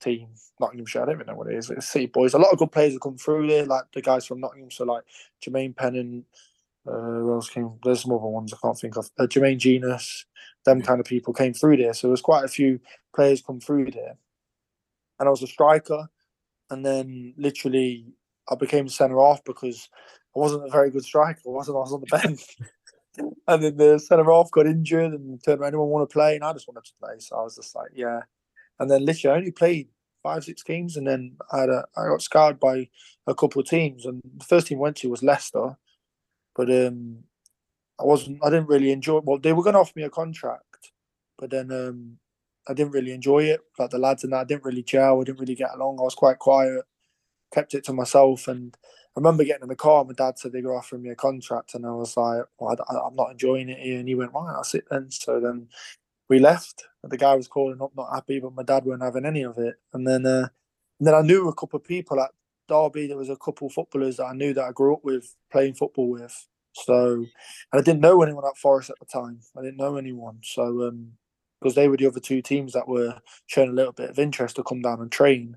team. Nottinghamshire. I don't even know what it is. It's City Boys. A lot of good players have come through there, like the guys from Nottingham. So like Jermaine Pennant. Uh, who else came? There's some other ones I can't think of. Uh, Jermaine Jenas, them kind of people came through there. So there's quite a few players come through there. And I was a striker, and then literally I became centre half because I wasn't a very good striker. I wasn't. I was on the *laughs* bench. and then the centre half got injured and turned around. Anyone want to play? And I just wanted to play. So I was just like, yeah. And then literally I only played five, six games, and then I had a, I got scarred by a couple of teams. And the first team I went to was Leicester, but um, I wasn't. I didn't really enjoy. Well, they were going to offer me a contract, but then um, I didn't really enjoy it. Like the lads and that, I didn't really gel. I didn't really get along. I was quite quiet, kept it to myself. And I remember getting in the car. My dad said they were offering me a contract, and I was like, well, I, am not enjoying it here. And he went, "Right, that's it then." So then we left. The guy was calling up, not happy, but my dad weren't having any of it. And then, uh, and then I knew a couple of people at Derby. There was a couple of footballers that I knew that I grew up with playing football with. So, and I didn't know anyone at Forest at the time. I didn't know anyone. So, um, because they were the other two teams that were showing a little bit of interest to come down and train.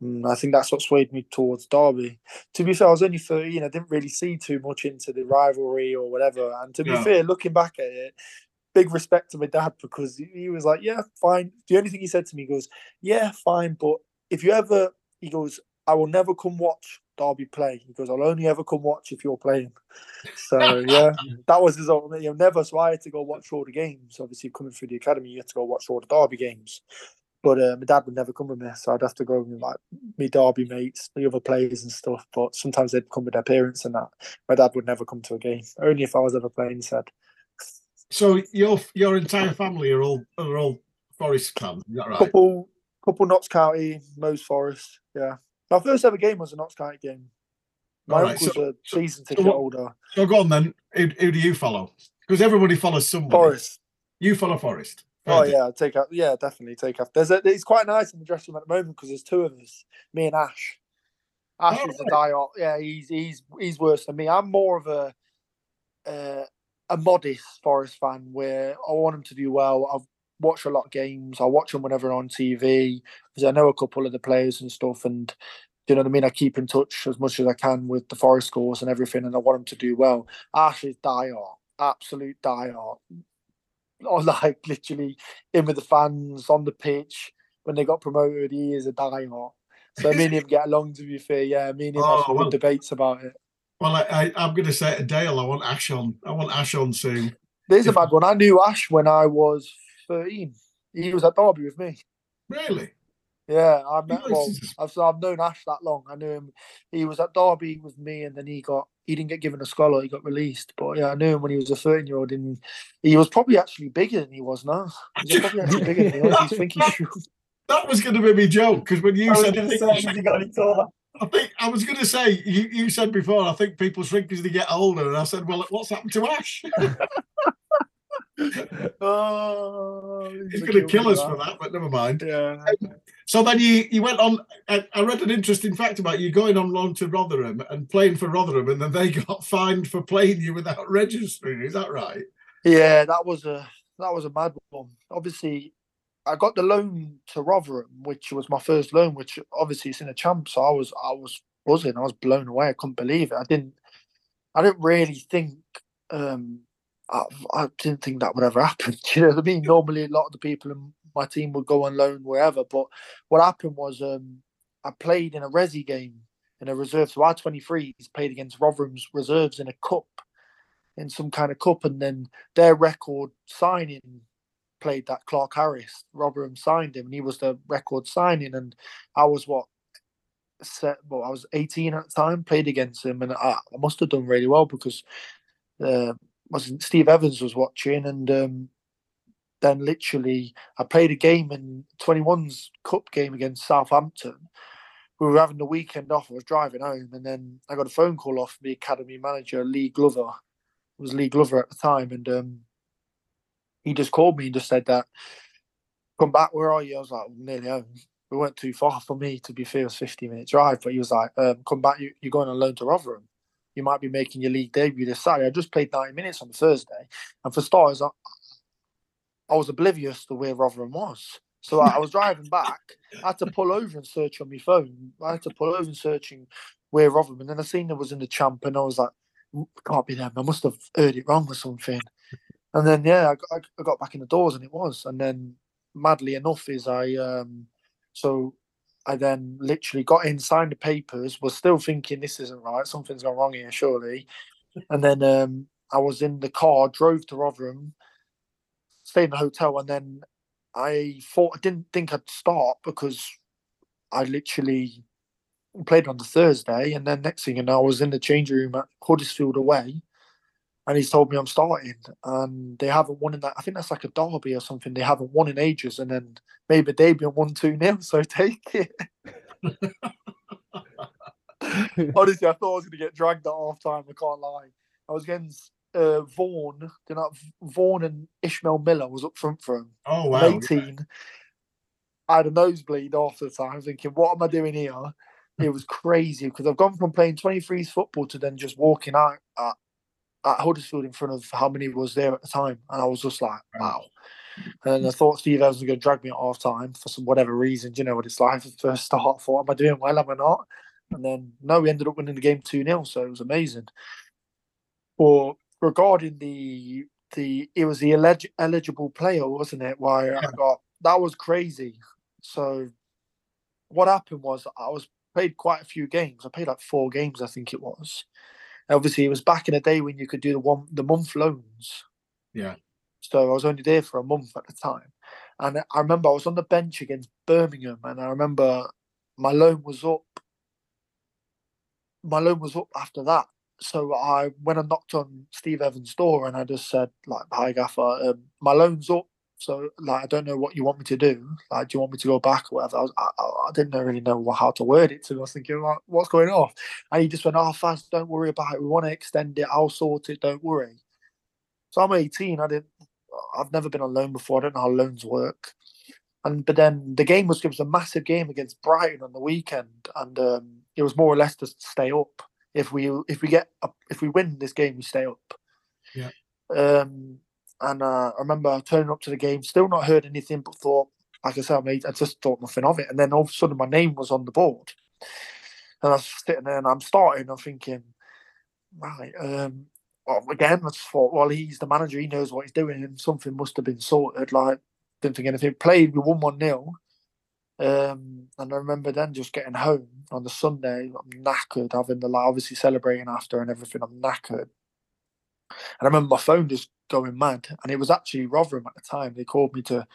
And I think that's what swayed me towards Derby. To be fair, I was only 13. I didn't really see too much into the rivalry or whatever. And to be Yeah. fair, looking back at it, big respect to my dad because he- was like, yeah, fine. The only thing he said to me goes, yeah, fine. But if you ever, he goes, I will never come watch Derby play. He goes, I'll only ever come watch if you're playing. So yeah, *laughs* that was his ultimate. You know, never. So I had to go watch all the games. Obviously, coming through the academy, you had to go watch all the Derby games. But uh, my dad would never come with me, so I'd have to go with like me Derby mates, the other players and stuff. But sometimes they'd come with their parents and that. My dad would never come to a game, only if I was ever playing. Said. so your your entire family are all are all Forest fans, is that right? couple couple Notts County, Mose Forest. Yeah. My first ever game was a Notts County game. My Alright, uncle's so- a season so ticket what- holder. So go on then. Who, who do you follow? Because everybody follows somebody. Forest. You follow Forest. Oh yeah, take out. Yeah, definitely take off. There's a, it's quite nice in the dressing room at the moment because there's two of us, me and Ash. Ash Oh, is a diehard. Yeah, he's he's he's worse than me. I'm more of a uh, a modest Forest fan where I want him to do well. I've watched a lot of games. I watch them whenever on TV because I know a couple of the players and stuff. And you know what I mean. I keep in touch as much as I can with the Forest scores and everything, and I want them to do well. Ash is diehard, absolute diehard. Or *laughs* like literally in with the fans on the pitch when they got promoted. He is a diehard. So me and him get along. To be fair, yeah, me and him Oh, have well. debates about it. Well, I, I, I'm going to say to Dale, I want Ash on. I want Ash on soon. There's a If- bad one. I knew Ash when I was 13. He was at Derby with me. Really? Yeah, I met. Nice. Well, I've, I've known Ash that long. I knew him. He was at Derby with me, and then he got. He didn't get given a scholar. He got released. But yeah, I knew him when he was a 13 year old, and he was probably actually bigger than he was now. He was probably actually bigger than he was. He's *laughs* thinking. That was going to be my joke because when you I said, going I think, say, has he got any taller? I think I was going to say you, you said before. I think people shrink as they get older, and I said, well, what's happened to Ash? *laughs* *laughs* oh, He's going to kill us for that, but never mind. Yeah. So then you you went on. I, I read an interesting fact about you going on loan to Rotherham and playing for Rotherham, and then they *laughs* got fined for playing you without registering. Is that right? Yeah, that was a that was a mad one. Obviously, I got the loan to Rotherham, which was my first loan, which obviously it's in a champ. So I was I was buzzing. I was blown away. I couldn't believe it. I didn't I didn't really think um I, I didn't think that would ever *laughs* happen. You know what I mean? Normally a lot of the people in my team would go on loan wherever. But what happened was um I played in a resi game in a reserve. So our 23s played against Rotherham's reserves in a cup, in some kind of cup, and then their record signing played that Clarke-Harris. Rotherham signed him, and he was the record signing. And I was what set? Well, I was 18 at the time. Played against him, and I, I must have done really well because uh, wasn't Steve Evans was watching, and um, then literally I played a game in 21's cup game against Southampton. We were having the weekend off. I was driving home, and then I got a phone call off the academy manager Lee Glover. It was Lee Glover at the time, and um, he just called me and just said that, "Come back, where are you?" I was like, "Nearly home." We weren't too far for me, to be fair. It was 50 minute drive, but he was like, um, "Come back, you, you're going on loan to Rotherham. You might be making your league debut this Saturday." I just played 90 minutes on Thursday, and for starters, I, I was oblivious to where Rotherham was. So I, I was driving back. I had to pull over and search on my phone. I had to pull over and searching where Rotherham, and then I seen it was in the champ, and I was like, "Mm, "Can't be them. I must have heard it wrong or something." And then yeah, I got, I got back in the doors, and it was. And then madly enough, is I um, so I then literally got in, signed the papers, was still thinking this isn't right, something's gone wrong here, surely. And then um, I was in the car, drove to Rotherham, stayed in the hotel, and then I thought I didn't think I'd start because I literally played on the Thursday, and then next thing you know, I was in the change room at Huddersfield away, and he's told me I'm starting, and they haven't won in that. I think that's like a derby or something. They haven't won in ages, and then maybe they've been one two nil. So *laughs* take it. *laughs* Honestly, I thought I was going to get dragged at half time. I can't lie. I was against uh, Vaughan. You know, Vaughan and Ishmael Miller was up front for him. Oh wow! 18. I had a nosebleed after the time. I was thinking, what am I doing here? It was crazy because I've gone from playing 23s football to then just walking out at, at Huddersfield in front of how many was there at the time. And I was just like, wow. And I thought Steve Evans was going to drag me at half time for some whatever reason. Do you know what it's like? First start, I thought, am I doing well? Am I not? And then, no, we ended up winning the game 2 0. So it was amazing. But regarding the the it was the elig- eligible player, wasn't it? Why I got that was crazy. So what happened was I was played quite a few games. I played like four games, I think it was. Obviously, it was back in the day when you could do the one the month loans. Yeah. So I was only there for a month at the time, and I remember I was on the bench against Birmingham, and I remember my loan was up. My loan was up after that, so I went and knocked on Steve Evans' door and I just said like, "Hi Gaffer, um, my loan's up, so like I don't know what you want me to do. Like, do you want me to go back or whatever?" I, was, I, I didn't really know how to word it, so I was thinking like, "What's going on?" And he just went, "Oh, fast, don't worry about it. We want to extend it. I'll sort it. Don't worry." So I'm 18. I didn't. I've never been on loan before. I don't know how loans work. And but then the game was it was a massive game against Brighton on the weekend, and um, it was more or less to stay up. If we if we get up, if we win this game, we stay up. Yeah. Um, and uh, I remember turning up to the game, still not heard anything, but thought, like I said, mate, I just thought nothing of it. And then all of a sudden, my name was on the board, and I was sitting there and I'm starting. I'm thinking, right. Um, well, again, I just thought, well, he's the manager. He knows what he's doing, and something must have been sorted. Like, didn't think anything. Played, we won one 0 Um, and I remember then just getting home on the Sunday, I'm knackered, having the like, obviously celebrating after and everything. I'm knackered. And I remember my phone just going mad. And it was actually Rotherham at the time. They called me to,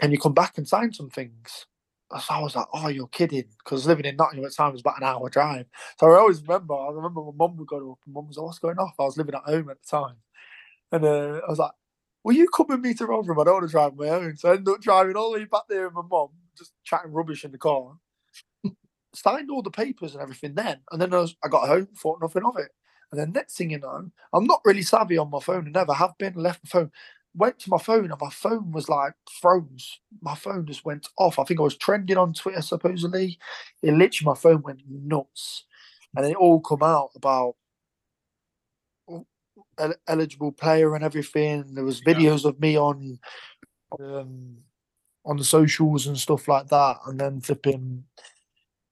can you come back and sign some things? So I was like, oh, you're kidding. Because living in Nottingham at the time was about an hour drive. So I always remember, I remember my mum would go up and mum was like, what's going off? I was living at home at the time. And uh, I was like, will you come with me to Rotherham? I don't want to drive my own. So I ended up driving all the way back there with my mum, just chatting rubbish in the car. *laughs* Signed all the papers and everything then. And then I, was, I got home, thought nothing of it. And then next thing you know, I'm not really savvy on my phone and never have been. Left my phone, went to my phone, and my phone was like froze. My phone just went off. I think I was trending on Twitter supposedly. It literally my phone went nuts, and it all come out about el- eligible player and everything. There was Yeah. videos of me on um, on the socials and stuff like that, and then flipping.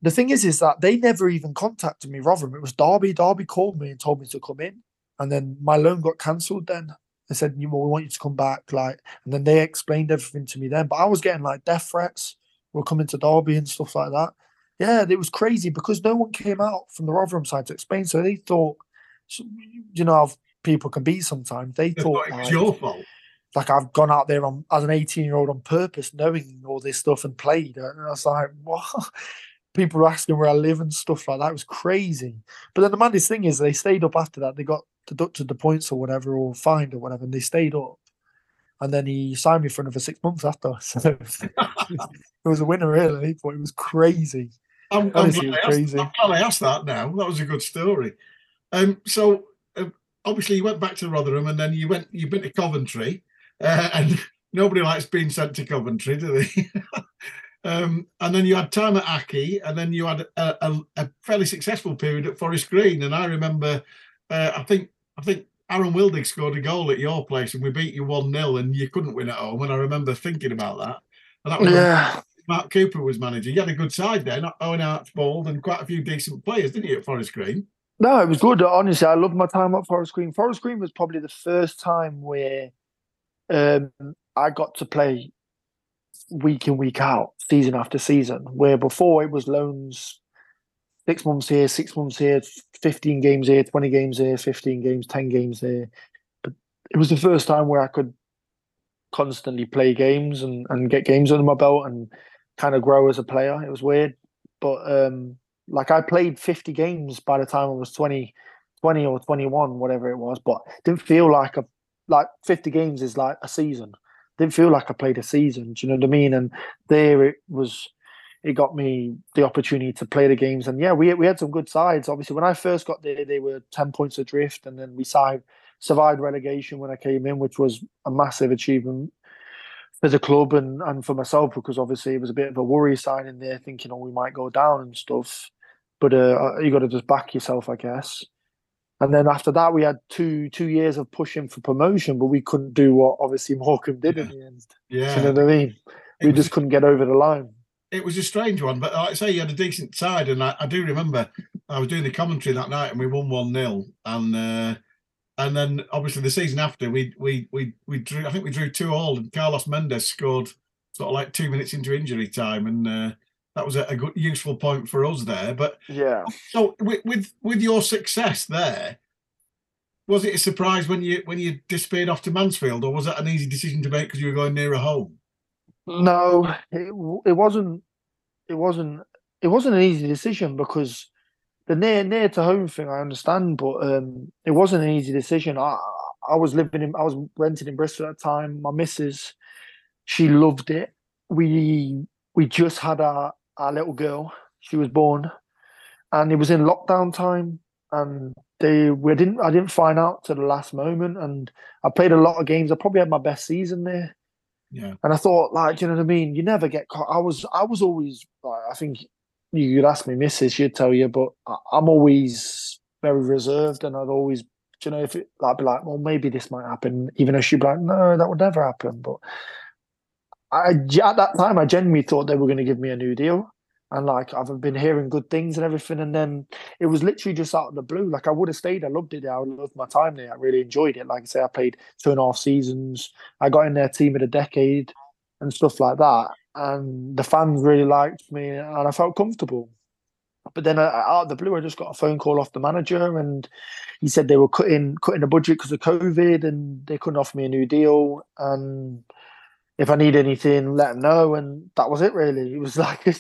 The thing is, is that they never even contacted me. Rotherham, it was Derby. Derby called me and told me to come in, and then my loan got cancelled. Then they said, "You well, we want you to come back." Like, and then they explained everything to me. Then, but I was getting like death threats. We're coming to Derby and stuff like that. Yeah, it was crazy because no one came out from the Rotherham side to explain. So they thought, you know, how people can be sometimes. They thought it was like, your fault. like I've gone out there on, as an 18 year old on purpose, knowing all this stuff and played. And I was like, *laughs* what? People were asking where I live and stuff like that. It was crazy. But then the maddest thing is they stayed up after that. They got deducted the points or whatever, or fined or whatever, and they stayed up. And then he signed me for another six months after. *laughs* So it was a winner, really. But it was crazy. I'm, I'm, Honestly, glad it's I asked. I'm glad I asked that now. That was a good story. Um, so uh, obviously you went back to Rotherham and then you went you've been to Coventry, uh, and *laughs* nobody likes being sent to Coventry, do they? *laughs* um, and then you had time at Accy, and then you had a, a, a fairly successful period at Forest Green. And I remember, uh, I think I think Aaron Wildig scored a goal at your place, and we beat you one 0 and you couldn't win at home. And I remember thinking about that. And that was when Yeah. Mark Cooper was manager. You had a good side there, not Owen Archbold and quite a few decent players, didn't you, at Forest Green? No, it was good. Honestly, I loved my time at Forest Green. Forest Green was probably the first time where um, I got to play week in, week out, season after season, where before it was loans, six months here, six months here, 15 games here, 20 games here, 15 games, 10 games here. But it was the first time where I could constantly play games and, and get games under my belt and kind of grow as a player. It was weird. But um, like I played 50 games by the time I was 20, 20 or 21, whatever it was, but didn't feel like a like 50 games is like a season. Didn't feel like I played a season. Do you know what I mean? And there it was. It got me the opportunity to play the games, and yeah, we we had some good sides. Obviously, when I first got there, they were 10 points adrift, and then we survived survived relegation when I came in, which was a massive achievement for the club and, and for myself because obviously it was a bit of a worry sign in there, thinking, oh, we might go down and stuff. But uh, you got to just back yourself, I guess. And then after that, we had two two years of pushing for promotion, but we couldn't do what obviously Morecambe did in the end. Yeah. You know what I mean? It We was- just couldn't get over the line. it was a strange one, but like I say, you had a decent side, and I, I do remember I was doing the commentary that night, and we won one 0 and uh, and then obviously the season after we we we we drew. I think we drew two all, and Carlos Mendes scored sort of like two minutes into injury time, and uh, that was a, a good useful point for us there. But Yeah. so with with with your success there. Was it a surprise when you when you disappeared off to Mansfield, or was that an easy decision to make because you were going nearer home? No, it, it wasn't. It wasn't. It wasn't an easy decision because the near near to home thing I understand, but um, it wasn't an easy decision. I I was living in. I was renting in Bristol at the time. My missus, she loved it. We we just had our our little girl. She was born, and it was in lockdown time, and they we didn't. I didn't find out to the last moment, and I played a lot of games. I probably had my best season there. Yeah, And I thought, like, you know what I mean? You never get caught. I was, I was always, like, I think you could ask me, Mrs. She'd tell you, but I, I'm always very reserved, and I'd always, you know, if it, I'd be like, well, maybe this might happen, even though she'd be like, no, that would never happen. But I, at that time, I genuinely thought they were going to give me a new deal, and like I've been hearing good things and everything, and then it was literally just out of the blue. Like I would have stayed. I loved it. I loved my time there. I really enjoyed it. Like I say, I played two and a half seasons. I got in their team of the decade and stuff like that. and the fans really liked me, and I felt comfortable. But then uh, out of the blue, I just got a phone call off the manager, and he said they were cutting cutting the budget because of COVID, and they couldn't offer me a new deal. And if I need anything, let them know. And that was it. Really, it was *laughs* like a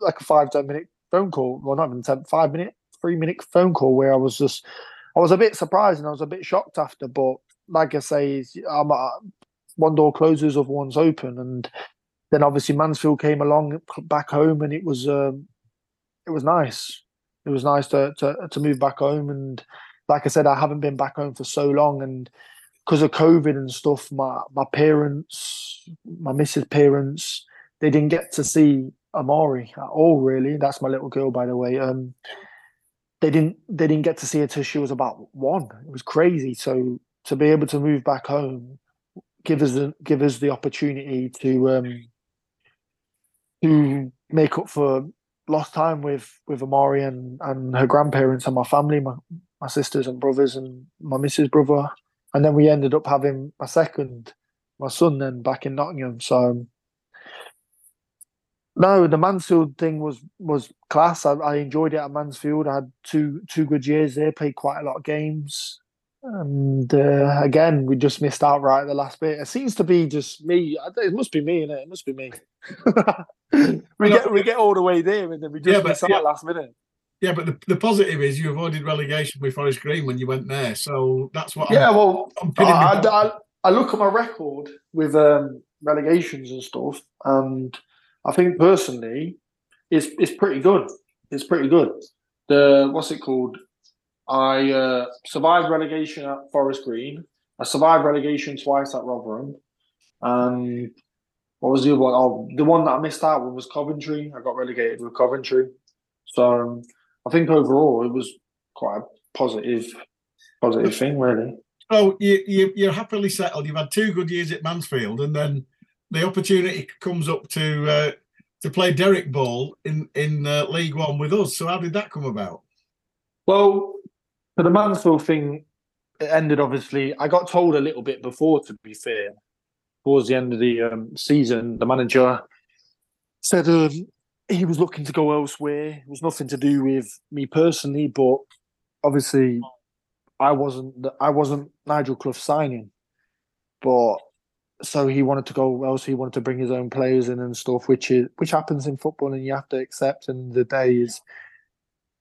like a five ten minute phone call. Well, not even ten, five minute, three minute phone call where I was just, I was a bit surprised and I was a bit shocked after. But like I say, I'm, uh, one door closes, other one's open, and then obviously Mansfield came along back home, and it was um, it was nice. It was nice to, to to move back home, and like I said, I haven't been back home for so long, and because of COVID and stuff, my my parents, my missus' parents, they didn't get to see Amari at all. Really, that's my little girl, by the way. Um, they didn't they didn't get to see her till she was about one. It was crazy. So to be able to move back home, give us the give us the opportunity to um, to make up for lost time with with Amari and, and her grandparents and my family, my, my sisters and brothers and my missus' brother. And then we ended up having my second, my son then back in Nottingham. So no, the Mansfield thing was was class. I, I enjoyed it at Mansfield. I had two two good years there, played quite a lot of games. And uh, again, we just missed out right at the last bit. It seems to be just me. It must be me, innit? It must be me. *laughs* we get we get all the way there, and then we just Yeah, but- miss out yeah. last minute. Yeah, but the, the positive is you avoided relegation with Forest Green when you went there. So that's what Yeah, I'm, well, I'm I, I, I, look at my record with um, relegations and stuff, and I think personally, it's it's pretty good. It's pretty good. The what's it called? I uh, survived relegation at Forest Green. I survived relegation twice at Rotherham. And what was the other one? Oh, the one that I missed out on was Coventry. I got relegated with Coventry. So um, I think overall it was quite a positive, positive thing, really. So you, you you're happily settled. You've had two good years at Mansfield, and then the opportunity comes up to uh, to play Derek Ball in in uh, League One with us. So how did that come about? Well, for the Mansfield thing, it ended obviously. I got told a little bit before, to be fair, towards the end of the um, season, the manager said um, he was looking to go elsewhere. It was nothing to do with me personally, but obviously, I wasn't. I wasn't Nigel Clough signing, but so he wanted to go else. He wanted to bring his own players in and stuff, which is which happens in football, and you have to accept. And the day is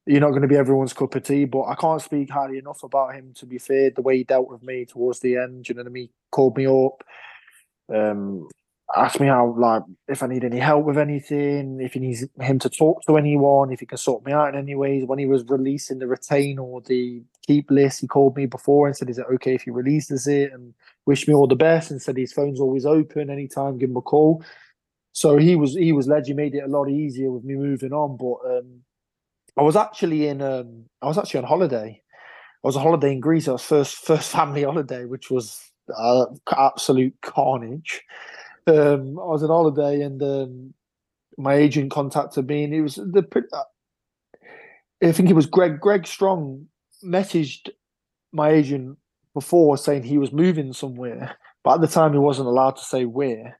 you're not going to be everyone's cup of tea, but I can't speak highly enough about him. To be fair, the way he dealt with me towards the end, you know what I mean. Called me up, um, asked me how like if I need any help with anything, if he needs him to talk to anyone, if he can sort me out in any ways. When he was releasing the retain or the keep list, he called me before and said, "Is it okay if he releases it?" and wished me all the best and said his phone's always open anytime, give him a call. So he was he was led. He made it a lot easier with me moving on, but. um I was actually in um I was actually on holiday. I was on holiday in Greece. I was first *laughs* first family holiday, which was uh, absolute carnage. Um, I was on holiday and um, my agent contacted me, and it was the. uh, I think it was Greg. Greg Strong messaged my agent before saying he was moving somewhere, but at the time he wasn't allowed to say where.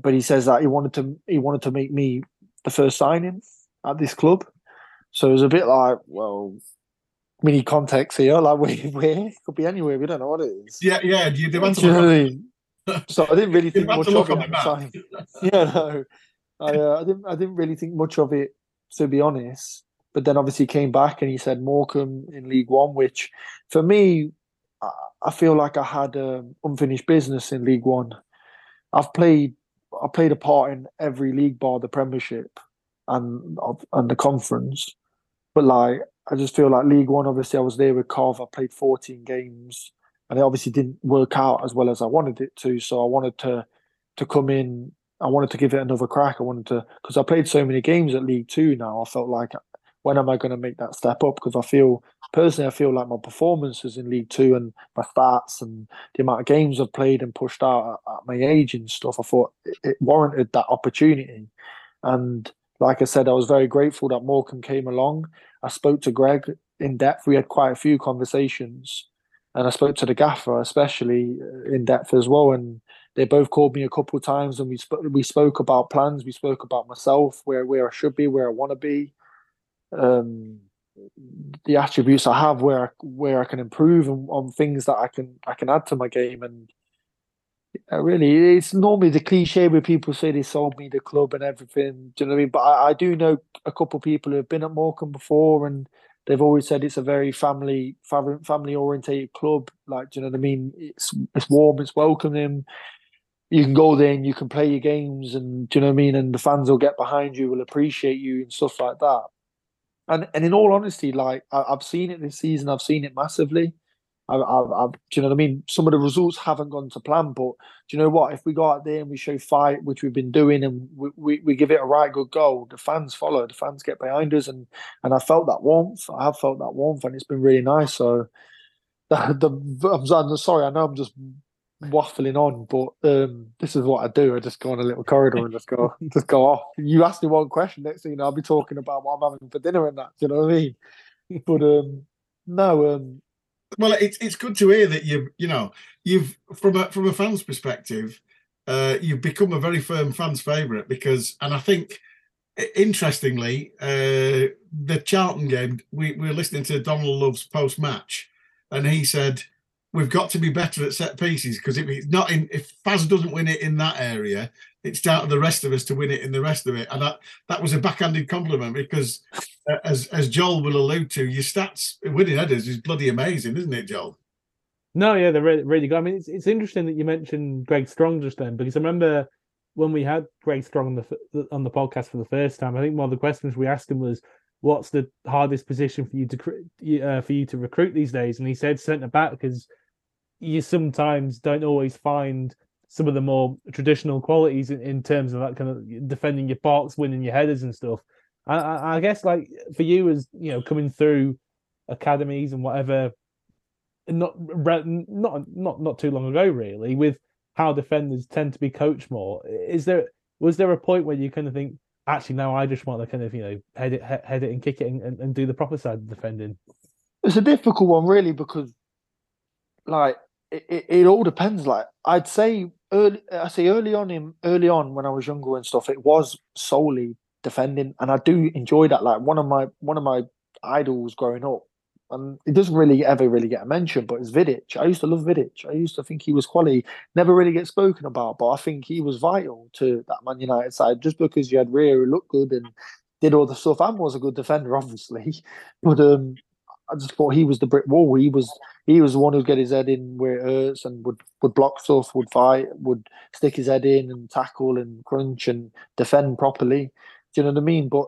But he says that he wanted to he wanted to make me the first signing at this club. So it was a bit like, well, mini context here, like *laughs* where, where could be anywhere. We don't know what it is. Yeah, yeah. You demand Do you know what I mean? *laughs* So I didn't really think much of it at the time. Yeah, no, I, uh, I didn't. I didn't really think much of it, to be honest. But then obviously came back and he said Morecambe in League One, which for me, I, I feel like I had um, unfinished business in League One. I've played. I played a part in every league bar the Premiership and and the conference. But like, I just feel like League One. Obviously, I was there with Cov. I played 14 games, and it obviously didn't work out as well as I wanted it to. So I wanted to to come in. I wanted to give it another crack. I wanted to because I played so many games at League Two now. I felt like when am I going to make that step up? Because I feel personally, I feel like my performances in League Two and my stats and the amount of games I've played and pushed out at, at my age and stuff, I thought it, it warranted that opportunity. And like I said, I was very grateful that Morecambe came along. I spoke to Greg in depth. We had quite a few conversations, and I spoke to the gaffer, especially uh, in depth as well. And they both called me a couple of times, and we sp- we spoke about plans. We spoke about myself, where where I should be, where I want to be, um, the attributes I have, where I, where I can improve, and on things that I can I can add to my game. And really, it's normally the cliche where people say they sold me the club and everything. Do you know what I mean? But I, I do know a couple of people who have been at Morecambe before, and they've always said it's a very family family orientated club. Like, do you know what I mean? It's it's warm, it's welcoming. You can go there and you can play your games, and do you know what I mean? And the fans will get behind you, will appreciate you, and stuff like that. And and in all honesty, like I, have seen it this season, I've seen it massively. I, I, I, do you know what I mean? Some of the results haven't gone to plan, but do you know what? If we go out there and we show fight, which we've been doing, and we, we, we give it a right good goal, the fans follow, the fans get behind us, and and I felt that warmth. I have felt that warmth, and it's been really nice. So, the, *laughs* the I'm, I'm sorry, I know I'm just waffling on, but um, this is what I do. I just go on a little corridor and just go, *laughs* just go off. You ask me one question, next thing you know, I'll be talking about what I'm having for dinner and that. Do you know what I mean? *laughs* But um, no, um, well, it's it's good to hear that you've you know you've from a from a fan's perspective, uh, you've become a very firm fans' favourite because, and I think interestingly, uh, the Charlton game, we, we were listening to Donald Love's post match, and he said we've got to be better at set pieces because if it's not in, if Faz doesn't win it in that area, it's down to the rest of us to win it in the rest of it. And that that was a backhanded compliment because, as as Joel will allude to, your stats winning headers is bloody amazing, isn't it, Joel? No, yeah, they're really, really good. I mean, it's it's interesting that you mentioned Greg Strong just then because I remember when we had Greg Strong on the on the podcast for the first time. I think one of the questions we asked him was, "What's the hardest position for you to uh, for you to recruit these days?" And he said centre back because you sometimes don't always find some of the more traditional qualities in, in terms of that kind of defending your box, winning your headers and stuff. I, I guess like for you as you know coming through academies and whatever, not not not not too long ago really with how defenders tend to be coached more. Is there was there a point where you kind of think actually now I just want to kind of you know head it head it and kick it and, and do the proper side of defending? It's a difficult one really because like it, it, it all depends. Like I'd say early, I say early on in early on when I was younger and stuff, it was solely defending, and I do enjoy that. Like one of my one of my idols growing up, and it doesn't really ever really get a mention, but it's Vidic. I used to love Vidic. I used to think he was quality. Never really get spoken about, but I think he was vital to that Man United side just because you had Rio who looked good and did all the stuff and was a good defender, *laughs* obviously. But um, I just thought he was the brick wall. He was he was the one who'd get his head in where it hurts and would, would block stuff, would fight, would stick his head in and tackle and crunch and defend properly. Do you know what I mean? But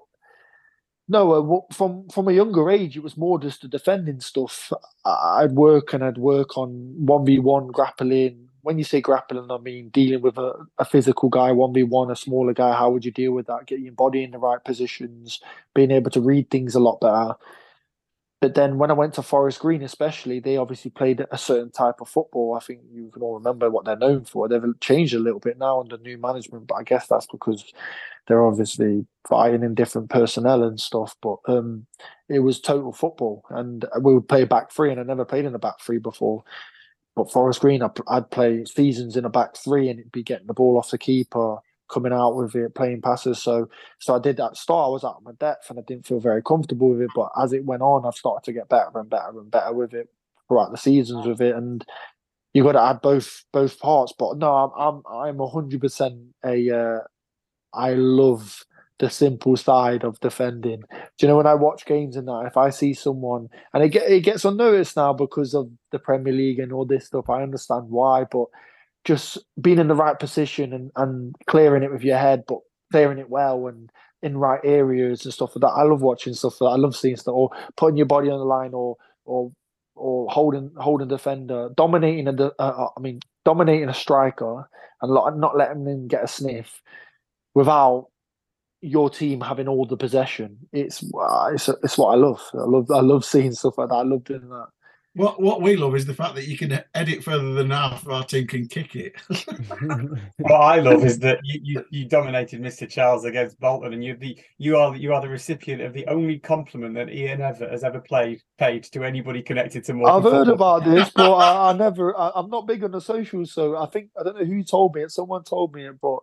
no, uh, from from a younger age, it was more just the defending stuff. I'd work and I'd work on one v one grappling. When you say grappling, I mean dealing with a, a physical guy, one v one, a smaller guy. How would you deal with that? Get your body in the right positions, being able to read things a lot better. But then when I went to Forest Green, especially, they obviously played a certain type of football. I think you can all remember what they're known for. They've changed a little bit now under new management, but I guess that's because they're obviously fighting in different personnel and stuff. But um, it was total football, and we would play back three, and I never played in a back three before. But Forest Green, I'd play seasons in a back three, and it'd be getting the ball off the keeper coming out with it, playing passes. So so I did that start. I was out of my depth and I didn't feel very comfortable with it. But as it went on, I've started to get better and better and better with it throughout the seasons with it. And you got to add both both parts. But no, I'm I'm I'm hundred percent a. Uh, I love the simple side of defending. Do you know when I watch games and that, if I see someone and it get it gets unnoticed now because of the Premier League and all this stuff, I understand why, but just being in the right position and, and clearing it with your head, but clearing it well and in right areas and stuff like that. I love watching stuff like that. I love seeing stuff or putting your body on the line or or or holding holding defender, dominating a uh, uh, I mean dominating a striker and not letting them get a sniff without your team having all the possession. It's uh, it's it's what I love. I love I love seeing stuff like that. I love doing that. What what we love is the fact that you can edit further than half of our team can kick it. *laughs* What I love is that you, you, you dominated Mr. Charles against Bolton, and you the you are you are the recipient of the only compliment that Ian ever has ever played paid to anybody connected to Morecambe. I've heard about this, *laughs* but I, I never. I, I'm not big on the socials, so I think I don't know who told me it. Someone told me it, but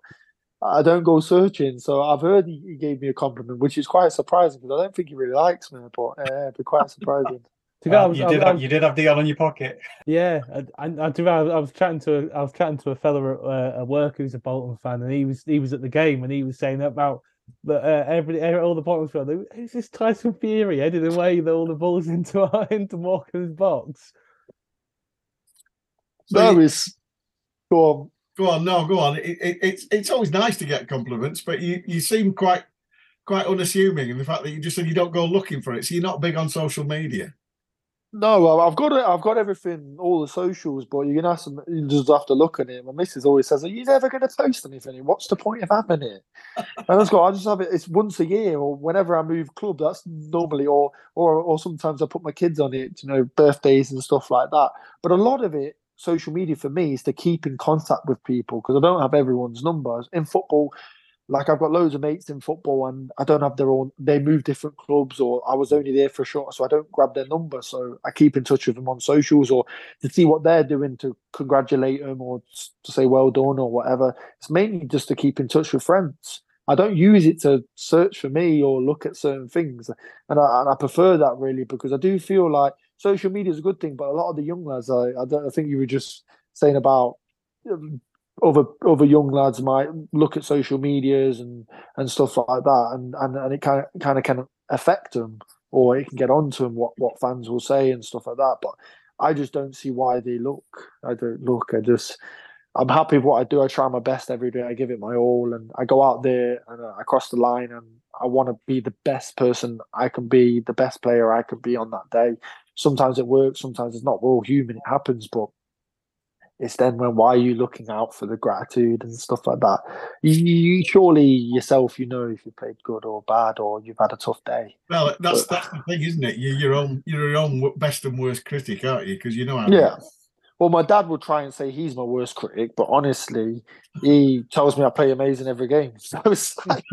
I don't go searching. So I've heard he, he gave me a compliment, which is quite surprising because I don't think he really likes me. But uh, it'd be quite *laughs* surprising. To be honest, was- you I did was- have, you did have Dion on your pocket. Yeah, I, I, I, I was- chatting to a, I was chatting to a fellow at uh, at work who's a Bolton fan, and he was he was at the game, and he was saying about that uh, every, every all the Bolton fans, who's this Tyson Fury heading away the, all the balls *laughs* into into Morecambe's box? So no, it's go on. Go on, no, go on. It, it, it's it's always nice to get compliments, but you you seem quite quite unassuming in the fact that you just said you don't go looking for it. So you're not big on social media. No, I've got it. I've got everything, all the socials, but you can ask them. You just have to look at it. My missus always says, "Are you never going to post anything? What's the point of having it?" And I just go, "I just have it. It's once a year, or whenever I move club. That's normally, or or or sometimes I put my kids on it. You know, birthdays and stuff like that. But a lot of it, social media for me, is to keep in contact with people because I don't have everyone's numbers in football. Like I've got loads of mates in football, and I don't have their own. They move different clubs, or I was only there for a short, so I don't grab their number. So I keep in touch with them on socials, or to see what they're doing to congratulate them, or to say well done, or whatever. It's mainly just to keep in touch with friends. I don't use it to search for me or look at certain things, and I, and I prefer that really because I do feel like social media is a good thing, but a lot of the young lads, I I, I think you were just saying about. Um, other other young lads might look at social medias and and stuff like that, and and, and it kind of kind of can affect them, or it can get onto them what what fans will say and stuff like that. But I just don't see why they look. I don't look. I just I'm happy with what I do. I try my best every day. I give it my all, and I go out there and I cross the line, and I want to be the best person I can be, the best player I can be on that day. Sometimes it works, sometimes it's not. We're all human. It happens, but it's then when why are you looking out for the gratitude and stuff like that? You, you surely yourself, you know if you played good or bad or you've had a tough day. Well, that's that's the thing, isn't it? You're your own you're your own best and worst critic, aren't you? Because you know how. Yeah. Well, my dad will try and say he's my worst critic, but honestly, he tells me I play amazing every game. *laughs* So it's like, *laughs*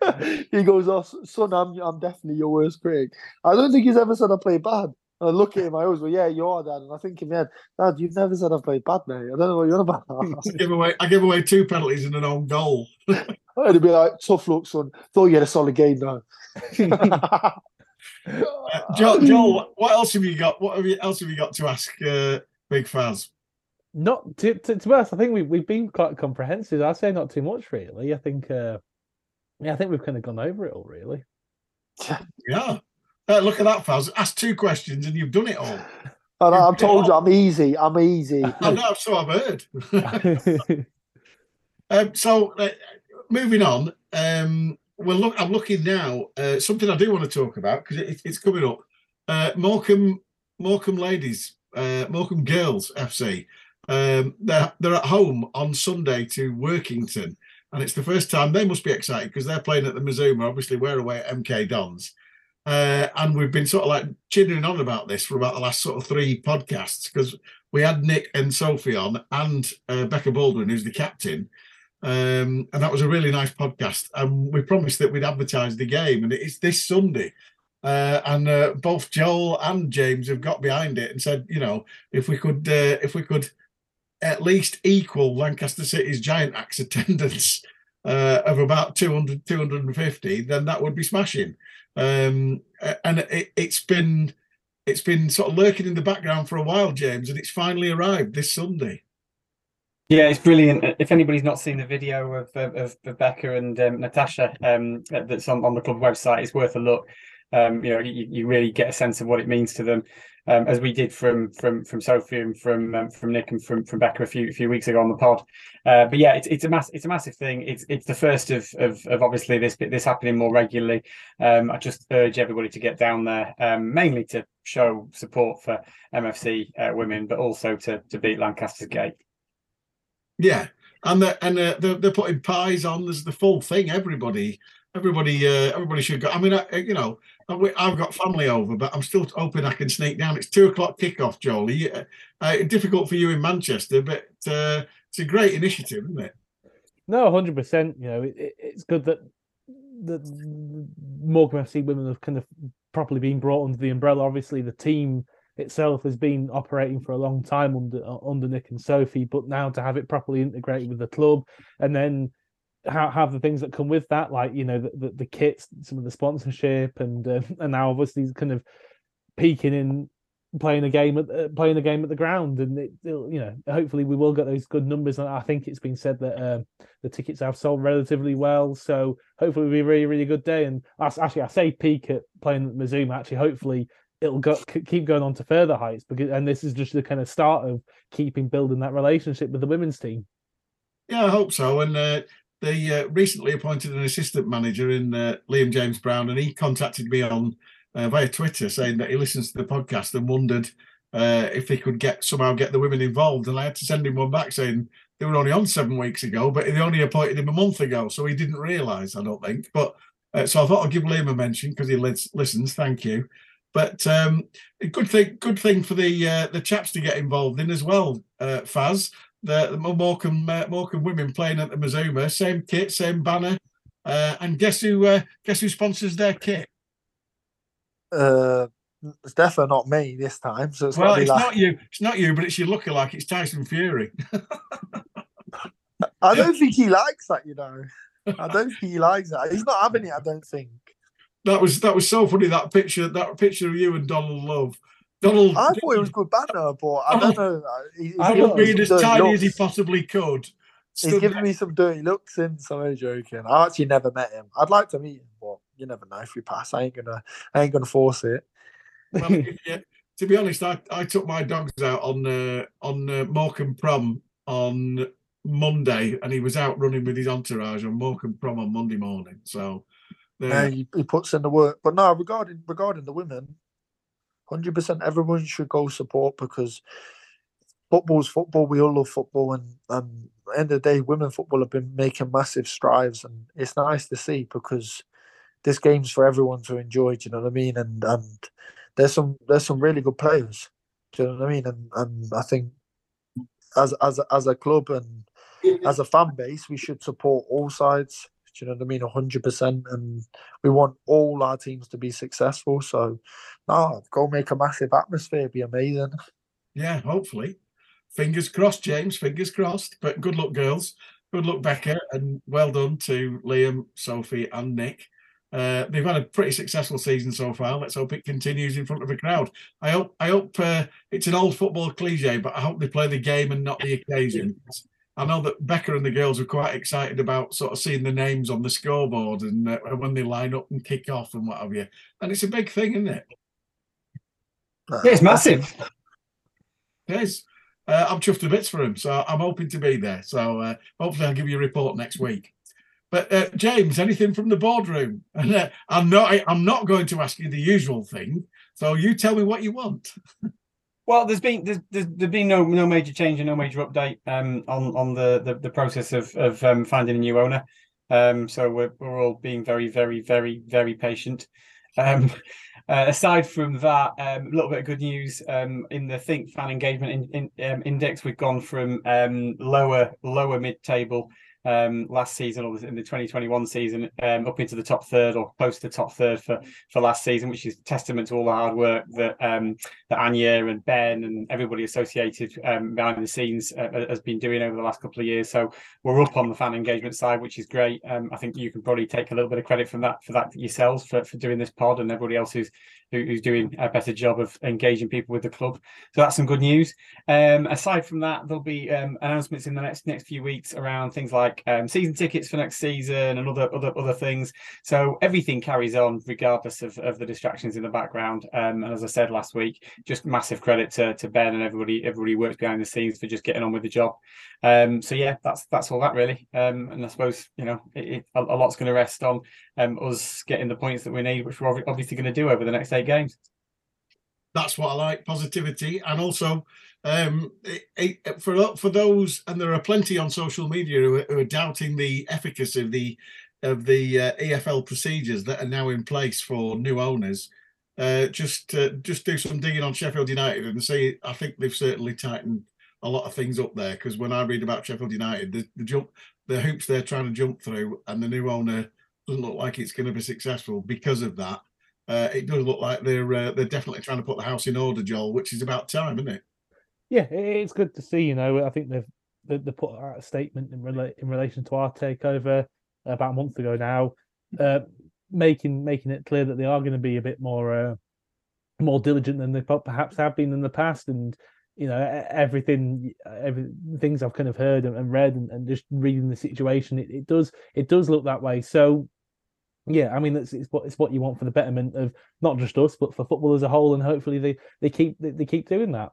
*laughs* he goes, "Oh, son, I'm I'm definitely your worst critic." I don't think he's ever said I play bad. I look at him, I always go, "Yeah, you are, Dad." And I think in my head, Dad, you've never said I've played bad, mate. I don't know what you're about. *laughs* I give away I give away two penalties and an own goal. *laughs* And he'd be like, "Tough luck, son. Thought you had a solid game, though." *laughs* Uh, Joel, Joel, what else have you got? What have you, else have you got to ask uh, Big Faz? Not to, to, to be honest, I think we've we've been quite comprehensive. I'd say not too much really. I think, uh, yeah, I think we've kind of gone over it all really. Yeah. Uh, look at that, Faz. Ask two questions and you've done it all. *laughs* I, I've told you, I'm easy. I'm easy. *laughs* I know, so I've heard. *laughs* Um, so, uh, moving on. Um, well, look, I'm looking now. Uh, something I do want to talk about because it, it's coming up. Uh, Morecambe, Morecambe ladies, uh, Morecambe girls FC. Um, they're they're at home on Sunday to Workington, and it's the first time they must be excited because they're playing at the Mazuma. Obviously, we're away at MK Dons. Uh, and we've been sort of like chittering on about this for about the last sort of three podcasts because we had Nick and Sophie on and uh, Becca Baldwin, who's the captain. Um, and that was a really nice podcast. And we promised that we'd advertise the game, and it's this Sunday. Uh, and uh, both Joel and James have got behind it and said, you know, if we could, uh, if we could at least equal Lancaster City's giant axe attendance uh, of about 200, 250, then that would be smashing. Um, and it, it's been, it's been sort of lurking in the background for a while, James, and it's finally arrived this Sunday. Yeah, it's brilliant. If anybody's not seen the video of of, of Becca and um, Natasha um, that's on, on the club website, it's worth a look. Um, you know, you, you really get a sense of what it means to them, um, as we did from from from Sophie and from um, from Nick and from from Becca a few few weeks ago on the pod. Uh, but yeah, it's it's a mass it's a massive thing. It's it's the first of of, of obviously this this happening more regularly. Um, I just urge everybody to get down there, um, mainly to show support for MFC uh, women, but also to to beat Lancaster's Gate. Yeah, and the, and uh, they're, they're putting pies on. There's the full thing. Everybody, everybody, uh, everybody should go. I mean, I, you know, I've got family over, but I'm still hoping I can sneak down. It's two o'clock kickoff, Jolie. Uh, uh, difficult for you in Manchester, but uh, it's a great initiative, isn't it? No, hundred percent. You know, it, it- it's good that the Morecambe FC women have kind of properly been brought under the umbrella. Obviously, the team itself has been operating for a long time under uh, under Nick and Sophie, but now to have it properly integrated with the club, and then ha- have the things that come with that, like you know the the, the kits, some of the sponsorship, and uh, *laughs* and now obviously kind of peaking in playing a game at uh, playing a game at the ground, and it, you know hopefully we will get those good numbers. And I think it's been said that um, the tickets have sold relatively well, so hopefully it'll be a really really good day. And actually, I say peak at playing at Mazuma. Actually, hopefully it'll go keep going on to further heights because and this is just the kind of start of keeping building that relationship with the women's team. Yeah, I hope so. And uh, they uh, recently appointed an assistant manager in uh, Liam James Brown, and he contacted me on uh, via Twitter saying that he listens to the podcast and wondered uh, if he could get somehow get the women involved. And I had to send him one back saying they were only on seven weeks ago, but they only appointed him a month ago, so he didn't realise. I don't think. But uh, so I thought I'd give Liam a mention because he lis- listens. Thank you. But um, good thing, good thing for the uh, the chaps to get involved in as well. Faz, the, the Morecambe uh, Morecambe women playing at the Mazuma, same kit, same banner, uh, and guess who uh, guess who sponsors their kit? Uh, it's definitely not me this time. So it's well, it's like, not you, it's not you, but it's your lookalike. It's Tyson Fury. *laughs* I don't think he likes that. You know, I don't think he likes that. He's not having it. I don't think. That was that was so funny. That picture, that picture of you and Donald Love. Donald, I thought it was good banner, but I don't know. He, he's I giving thought me being as tiny as he possibly could. He's giving me some dirty looks since I'm only joking. I actually never met him. I'd like to meet him, but you never know if we pass. I ain't gonna I ain't gonna force it. Well, *laughs* to be honest, I, I took my dogs out on uh, on uh, Morecambe Prom on Monday, and he was out running with his entourage on Morecambe Prom on Monday morning. So, Uh, there. he, he puts in the work. But no, regarding regarding the women, hundred percent everyone should go support because football's football. We all love football, and and at the end of the day, women football have been making massive strides, and it's nice to see because this game's for everyone to enjoy. Do you know what I mean? And and there's some there's some really good players. Do you know what I mean? And and I think as as as a club and as a fan base, we should support all sides. Do you know what I mean? hundred percent, and we want all our teams to be successful. So, no, go make a massive atmosphere. It'd be amazing. Yeah, hopefully. Fingers crossed, James. Fingers crossed. But good luck, girls. Good luck, Becca, and well done to Liam, Sophie, and Nick. Uh, they've had a pretty successful season so far. Let's hope it continues in front of a crowd. I hope. I hope uh, it's an old football cliche, but I hope they play the game and not the occasion. *laughs* I know that Becca and the girls are quite excited about sort of seeing the names on the scoreboard and uh, when they line up and kick off and what have you. And it's a big thing, isn't it? Yeah, it's massive. It is. Uh, I'm chuffed to bits for him, so I'm hoping to be there. So uh, hopefully I'll give you a report next week. But uh, James, anything from the boardroom? *laughs* And uh, I'm not. I'm not going to ask you the usual thing. So you tell me what you want. *laughs* Well, there's been there's, there's, been no no major change and no major update um, on on the the, the process of of um, finding a new owner. Um, so we're we're all being very very very very patient. Um, *laughs* uh, aside from that, um, a little bit of good news um, in the Think fan engagement in, in, um, index. We've gone from lower lower mid table um, last season or in the 2021 season um, up into the top third or close to the top third for for last season, which is testament to all the hard work that um, that Anya and Ben and everybody associated um, behind the scenes uh, has been doing over the last couple of years. So we're up on the fan engagement side, which is great. Um, I think you can probably take a little bit of credit from that for that yourselves for, for doing this pod and everybody else who's who, who's doing a better job of engaging people with the club. So that's some good news. Um, aside from that, there'll be um, announcements in the next next few weeks around things like um, season tickets for next season and other other other things. So everything carries on regardless of, of the distractions in the background. Um, and as I said last week, just massive credit to, to Ben and everybody everybody works behind the scenes for just getting on with the job. Um, so yeah, that's that's all that really. Um, and I suppose you know it, it, a, a lot's going to rest on um, us getting the points that we need, which we're obviously going to do over the next eight games. That's what I like: positivity, and also um, it, it, for for those, and there are plenty on social media who, are- who are doubting the efficacy of the of the uh, EFL procedures that are now in place for new owners, uh, just uh, just do some digging on Sheffield United and see. I think they've certainly tightened a lot of things up there because when I read about Sheffield United, the, the jump, the hoops they're trying to jump through, and the new owner doesn't look like it's going to be successful because of that. Uh, it does look like they're uh, they're definitely trying to put the house in order, Joel, which is about time, isn't it? Yeah, it's good to see. You know, I think they've they, they put out a statement in rela- in relation to our takeover about a month ago now, uh, making making it clear that they are going to be a bit more uh, more diligent than they perhaps have been in the past, and you know everything every things I've kind of heard and, and read and, and just reading the situation, it, it does it does look that way. So. Yeah, I mean it's, it's what it's what you want for the betterment of not just us, but for football as a whole, and hopefully they they keep they, they keep doing that.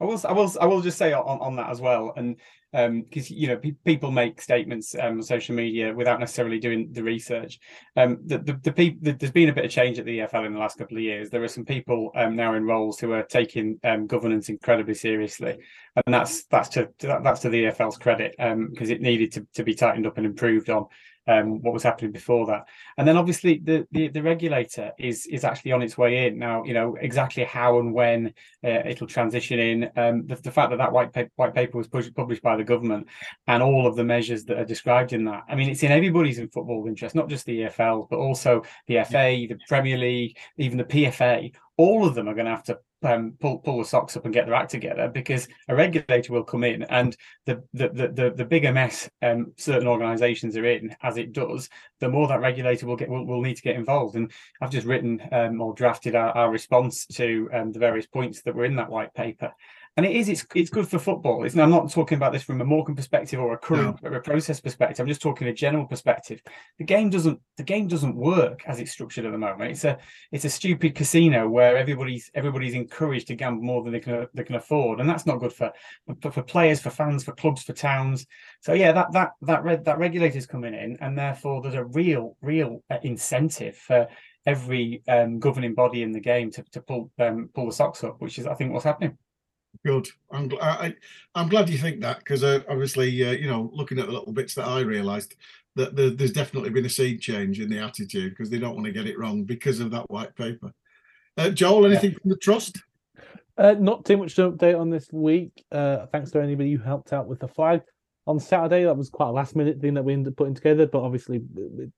I will, I will, I will just say on, on that as well, and because you know pe- people make statements um, on social media without necessarily doing the research. Um, the the, the, the there's been a bit of change at the EFL in the last couple of years. There are some people um, now in roles who are taking um, governance incredibly seriously, and that's that's to that, that's to the EFL's credit because it needed to, to be tightened up and improved on um, what was happening before that. And then obviously the, the the regulator is is actually on its way in now. You know exactly how and when uh, it'll transition in. Um, the, the fact that that white paper, white paper was pushed, published by the government and all of the measures that are described in that. I mean, it's in everybody's in football interest, not just the EFL, but also the FA, the Premier League, even the PFA. All of them are going to have to um, pull pull the socks up and get their act together because a regulator will come in and the the the the, bigger mess um, certain organisations are in as it does, the more that regulator will get will, will need to get involved. And I've just written um, or drafted our, our response to um, the various points that were in that white paper. And it is, it's it's good for football. It's, I'm not talking about this from a Morecambe perspective or a current or a process perspective. I'm just talking a general perspective. The game doesn't the game doesn't work as it's structured at the moment. It's a it's a stupid casino where everybody's everybody's encouraged to gamble more than they can they can afford, and that's not good for for, for players, for fans, for clubs, for towns. So yeah, that that that red that regulator's coming in, and therefore there's a real real uh, incentive for every um, governing body in the game to, to pull um, pull the socks up, which is I think what's happening. Good. I'm gl- I, am glad you think that because uh, obviously, uh, you know, looking at the little bits that I realised that there, there's definitely been a seed change in the attitude because they don't want to get it wrong because of that white paper. Uh, Joel, anything from the trust? Uh, not too much to update on this week. Uh, thanks to anybody who helped out with the flag on Saturday. That was quite a last minute thing that we ended up putting together, but obviously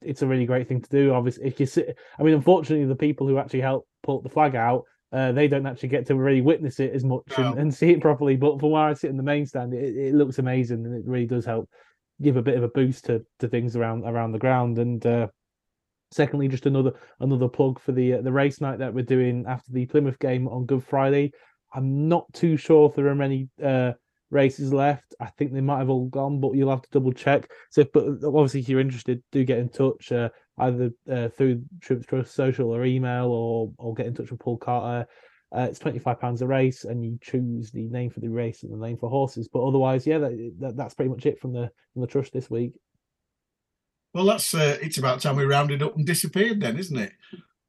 it's a really great thing to do. Obviously, if you sit, I mean, unfortunately, the people who actually helped put the flag out, uh, they don't actually get to really witness it as much No. and, and see it properly. But from where I sit in the main stand, it, it looks amazing and it really does help give a bit of a boost to, to things around around the ground. And uh, secondly, just another another plug for the uh, the race night that we're doing after the Plymouth game on Good Friday. I'm not too sure if there are many uh, races left. I think they might have all gone, but you'll have to double check. So, but obviously, if you're interested, do get in touch uh, either uh, through Shrimps Trust social or email, or or get in touch with Paul Carter. Uh, it's twenty five pounds a race, and you choose the name for the race and the name for horses. But otherwise, yeah, that, that, that's pretty much it from the from the trust this week. Well, that's uh, it's about time we rounded up and disappeared, then, isn't it?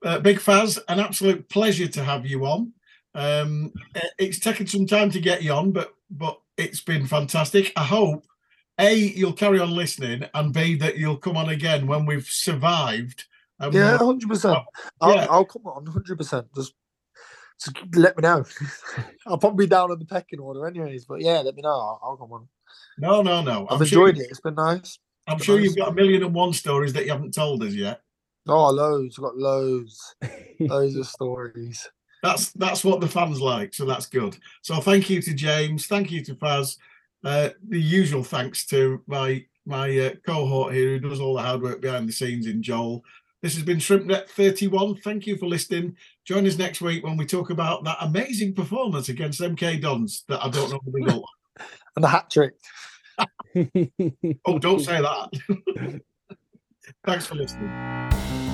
Uh, Big Faz, an absolute pleasure to have you on. Um, uh, it's taken some time to get you on, but but it's been fantastic. I hope a you'll carry on listening, and b that you'll come on again when we've survived. Yeah, hundred percent. Oh, yeah. I'll, I'll come on, hundred percent. Just, just let me know. *laughs* I'll probably be down on the pecking order, anyways. But yeah, let me know. I'll, I'll come on. no, no, no. I've I'm sure, enjoyed it. It's been nice. I'm been sure nice. you've got a million and one stories that you haven't told us yet. Oh, loads. I've got loads, *laughs* loads of stories. That's that's what the fans like, so that's good. So thank you to James, thank you to Faz. Uh, the usual thanks to my my uh, cohort here who does all the hard work behind the scenes in Joel. This has been ShrimpNet 31. Thank you for listening. Join us next week when we talk about that amazing performance against MK Dons that I don't know the result. *laughs* And the hat trick. *laughs* oh, don't say that. *laughs* Thanks for listening.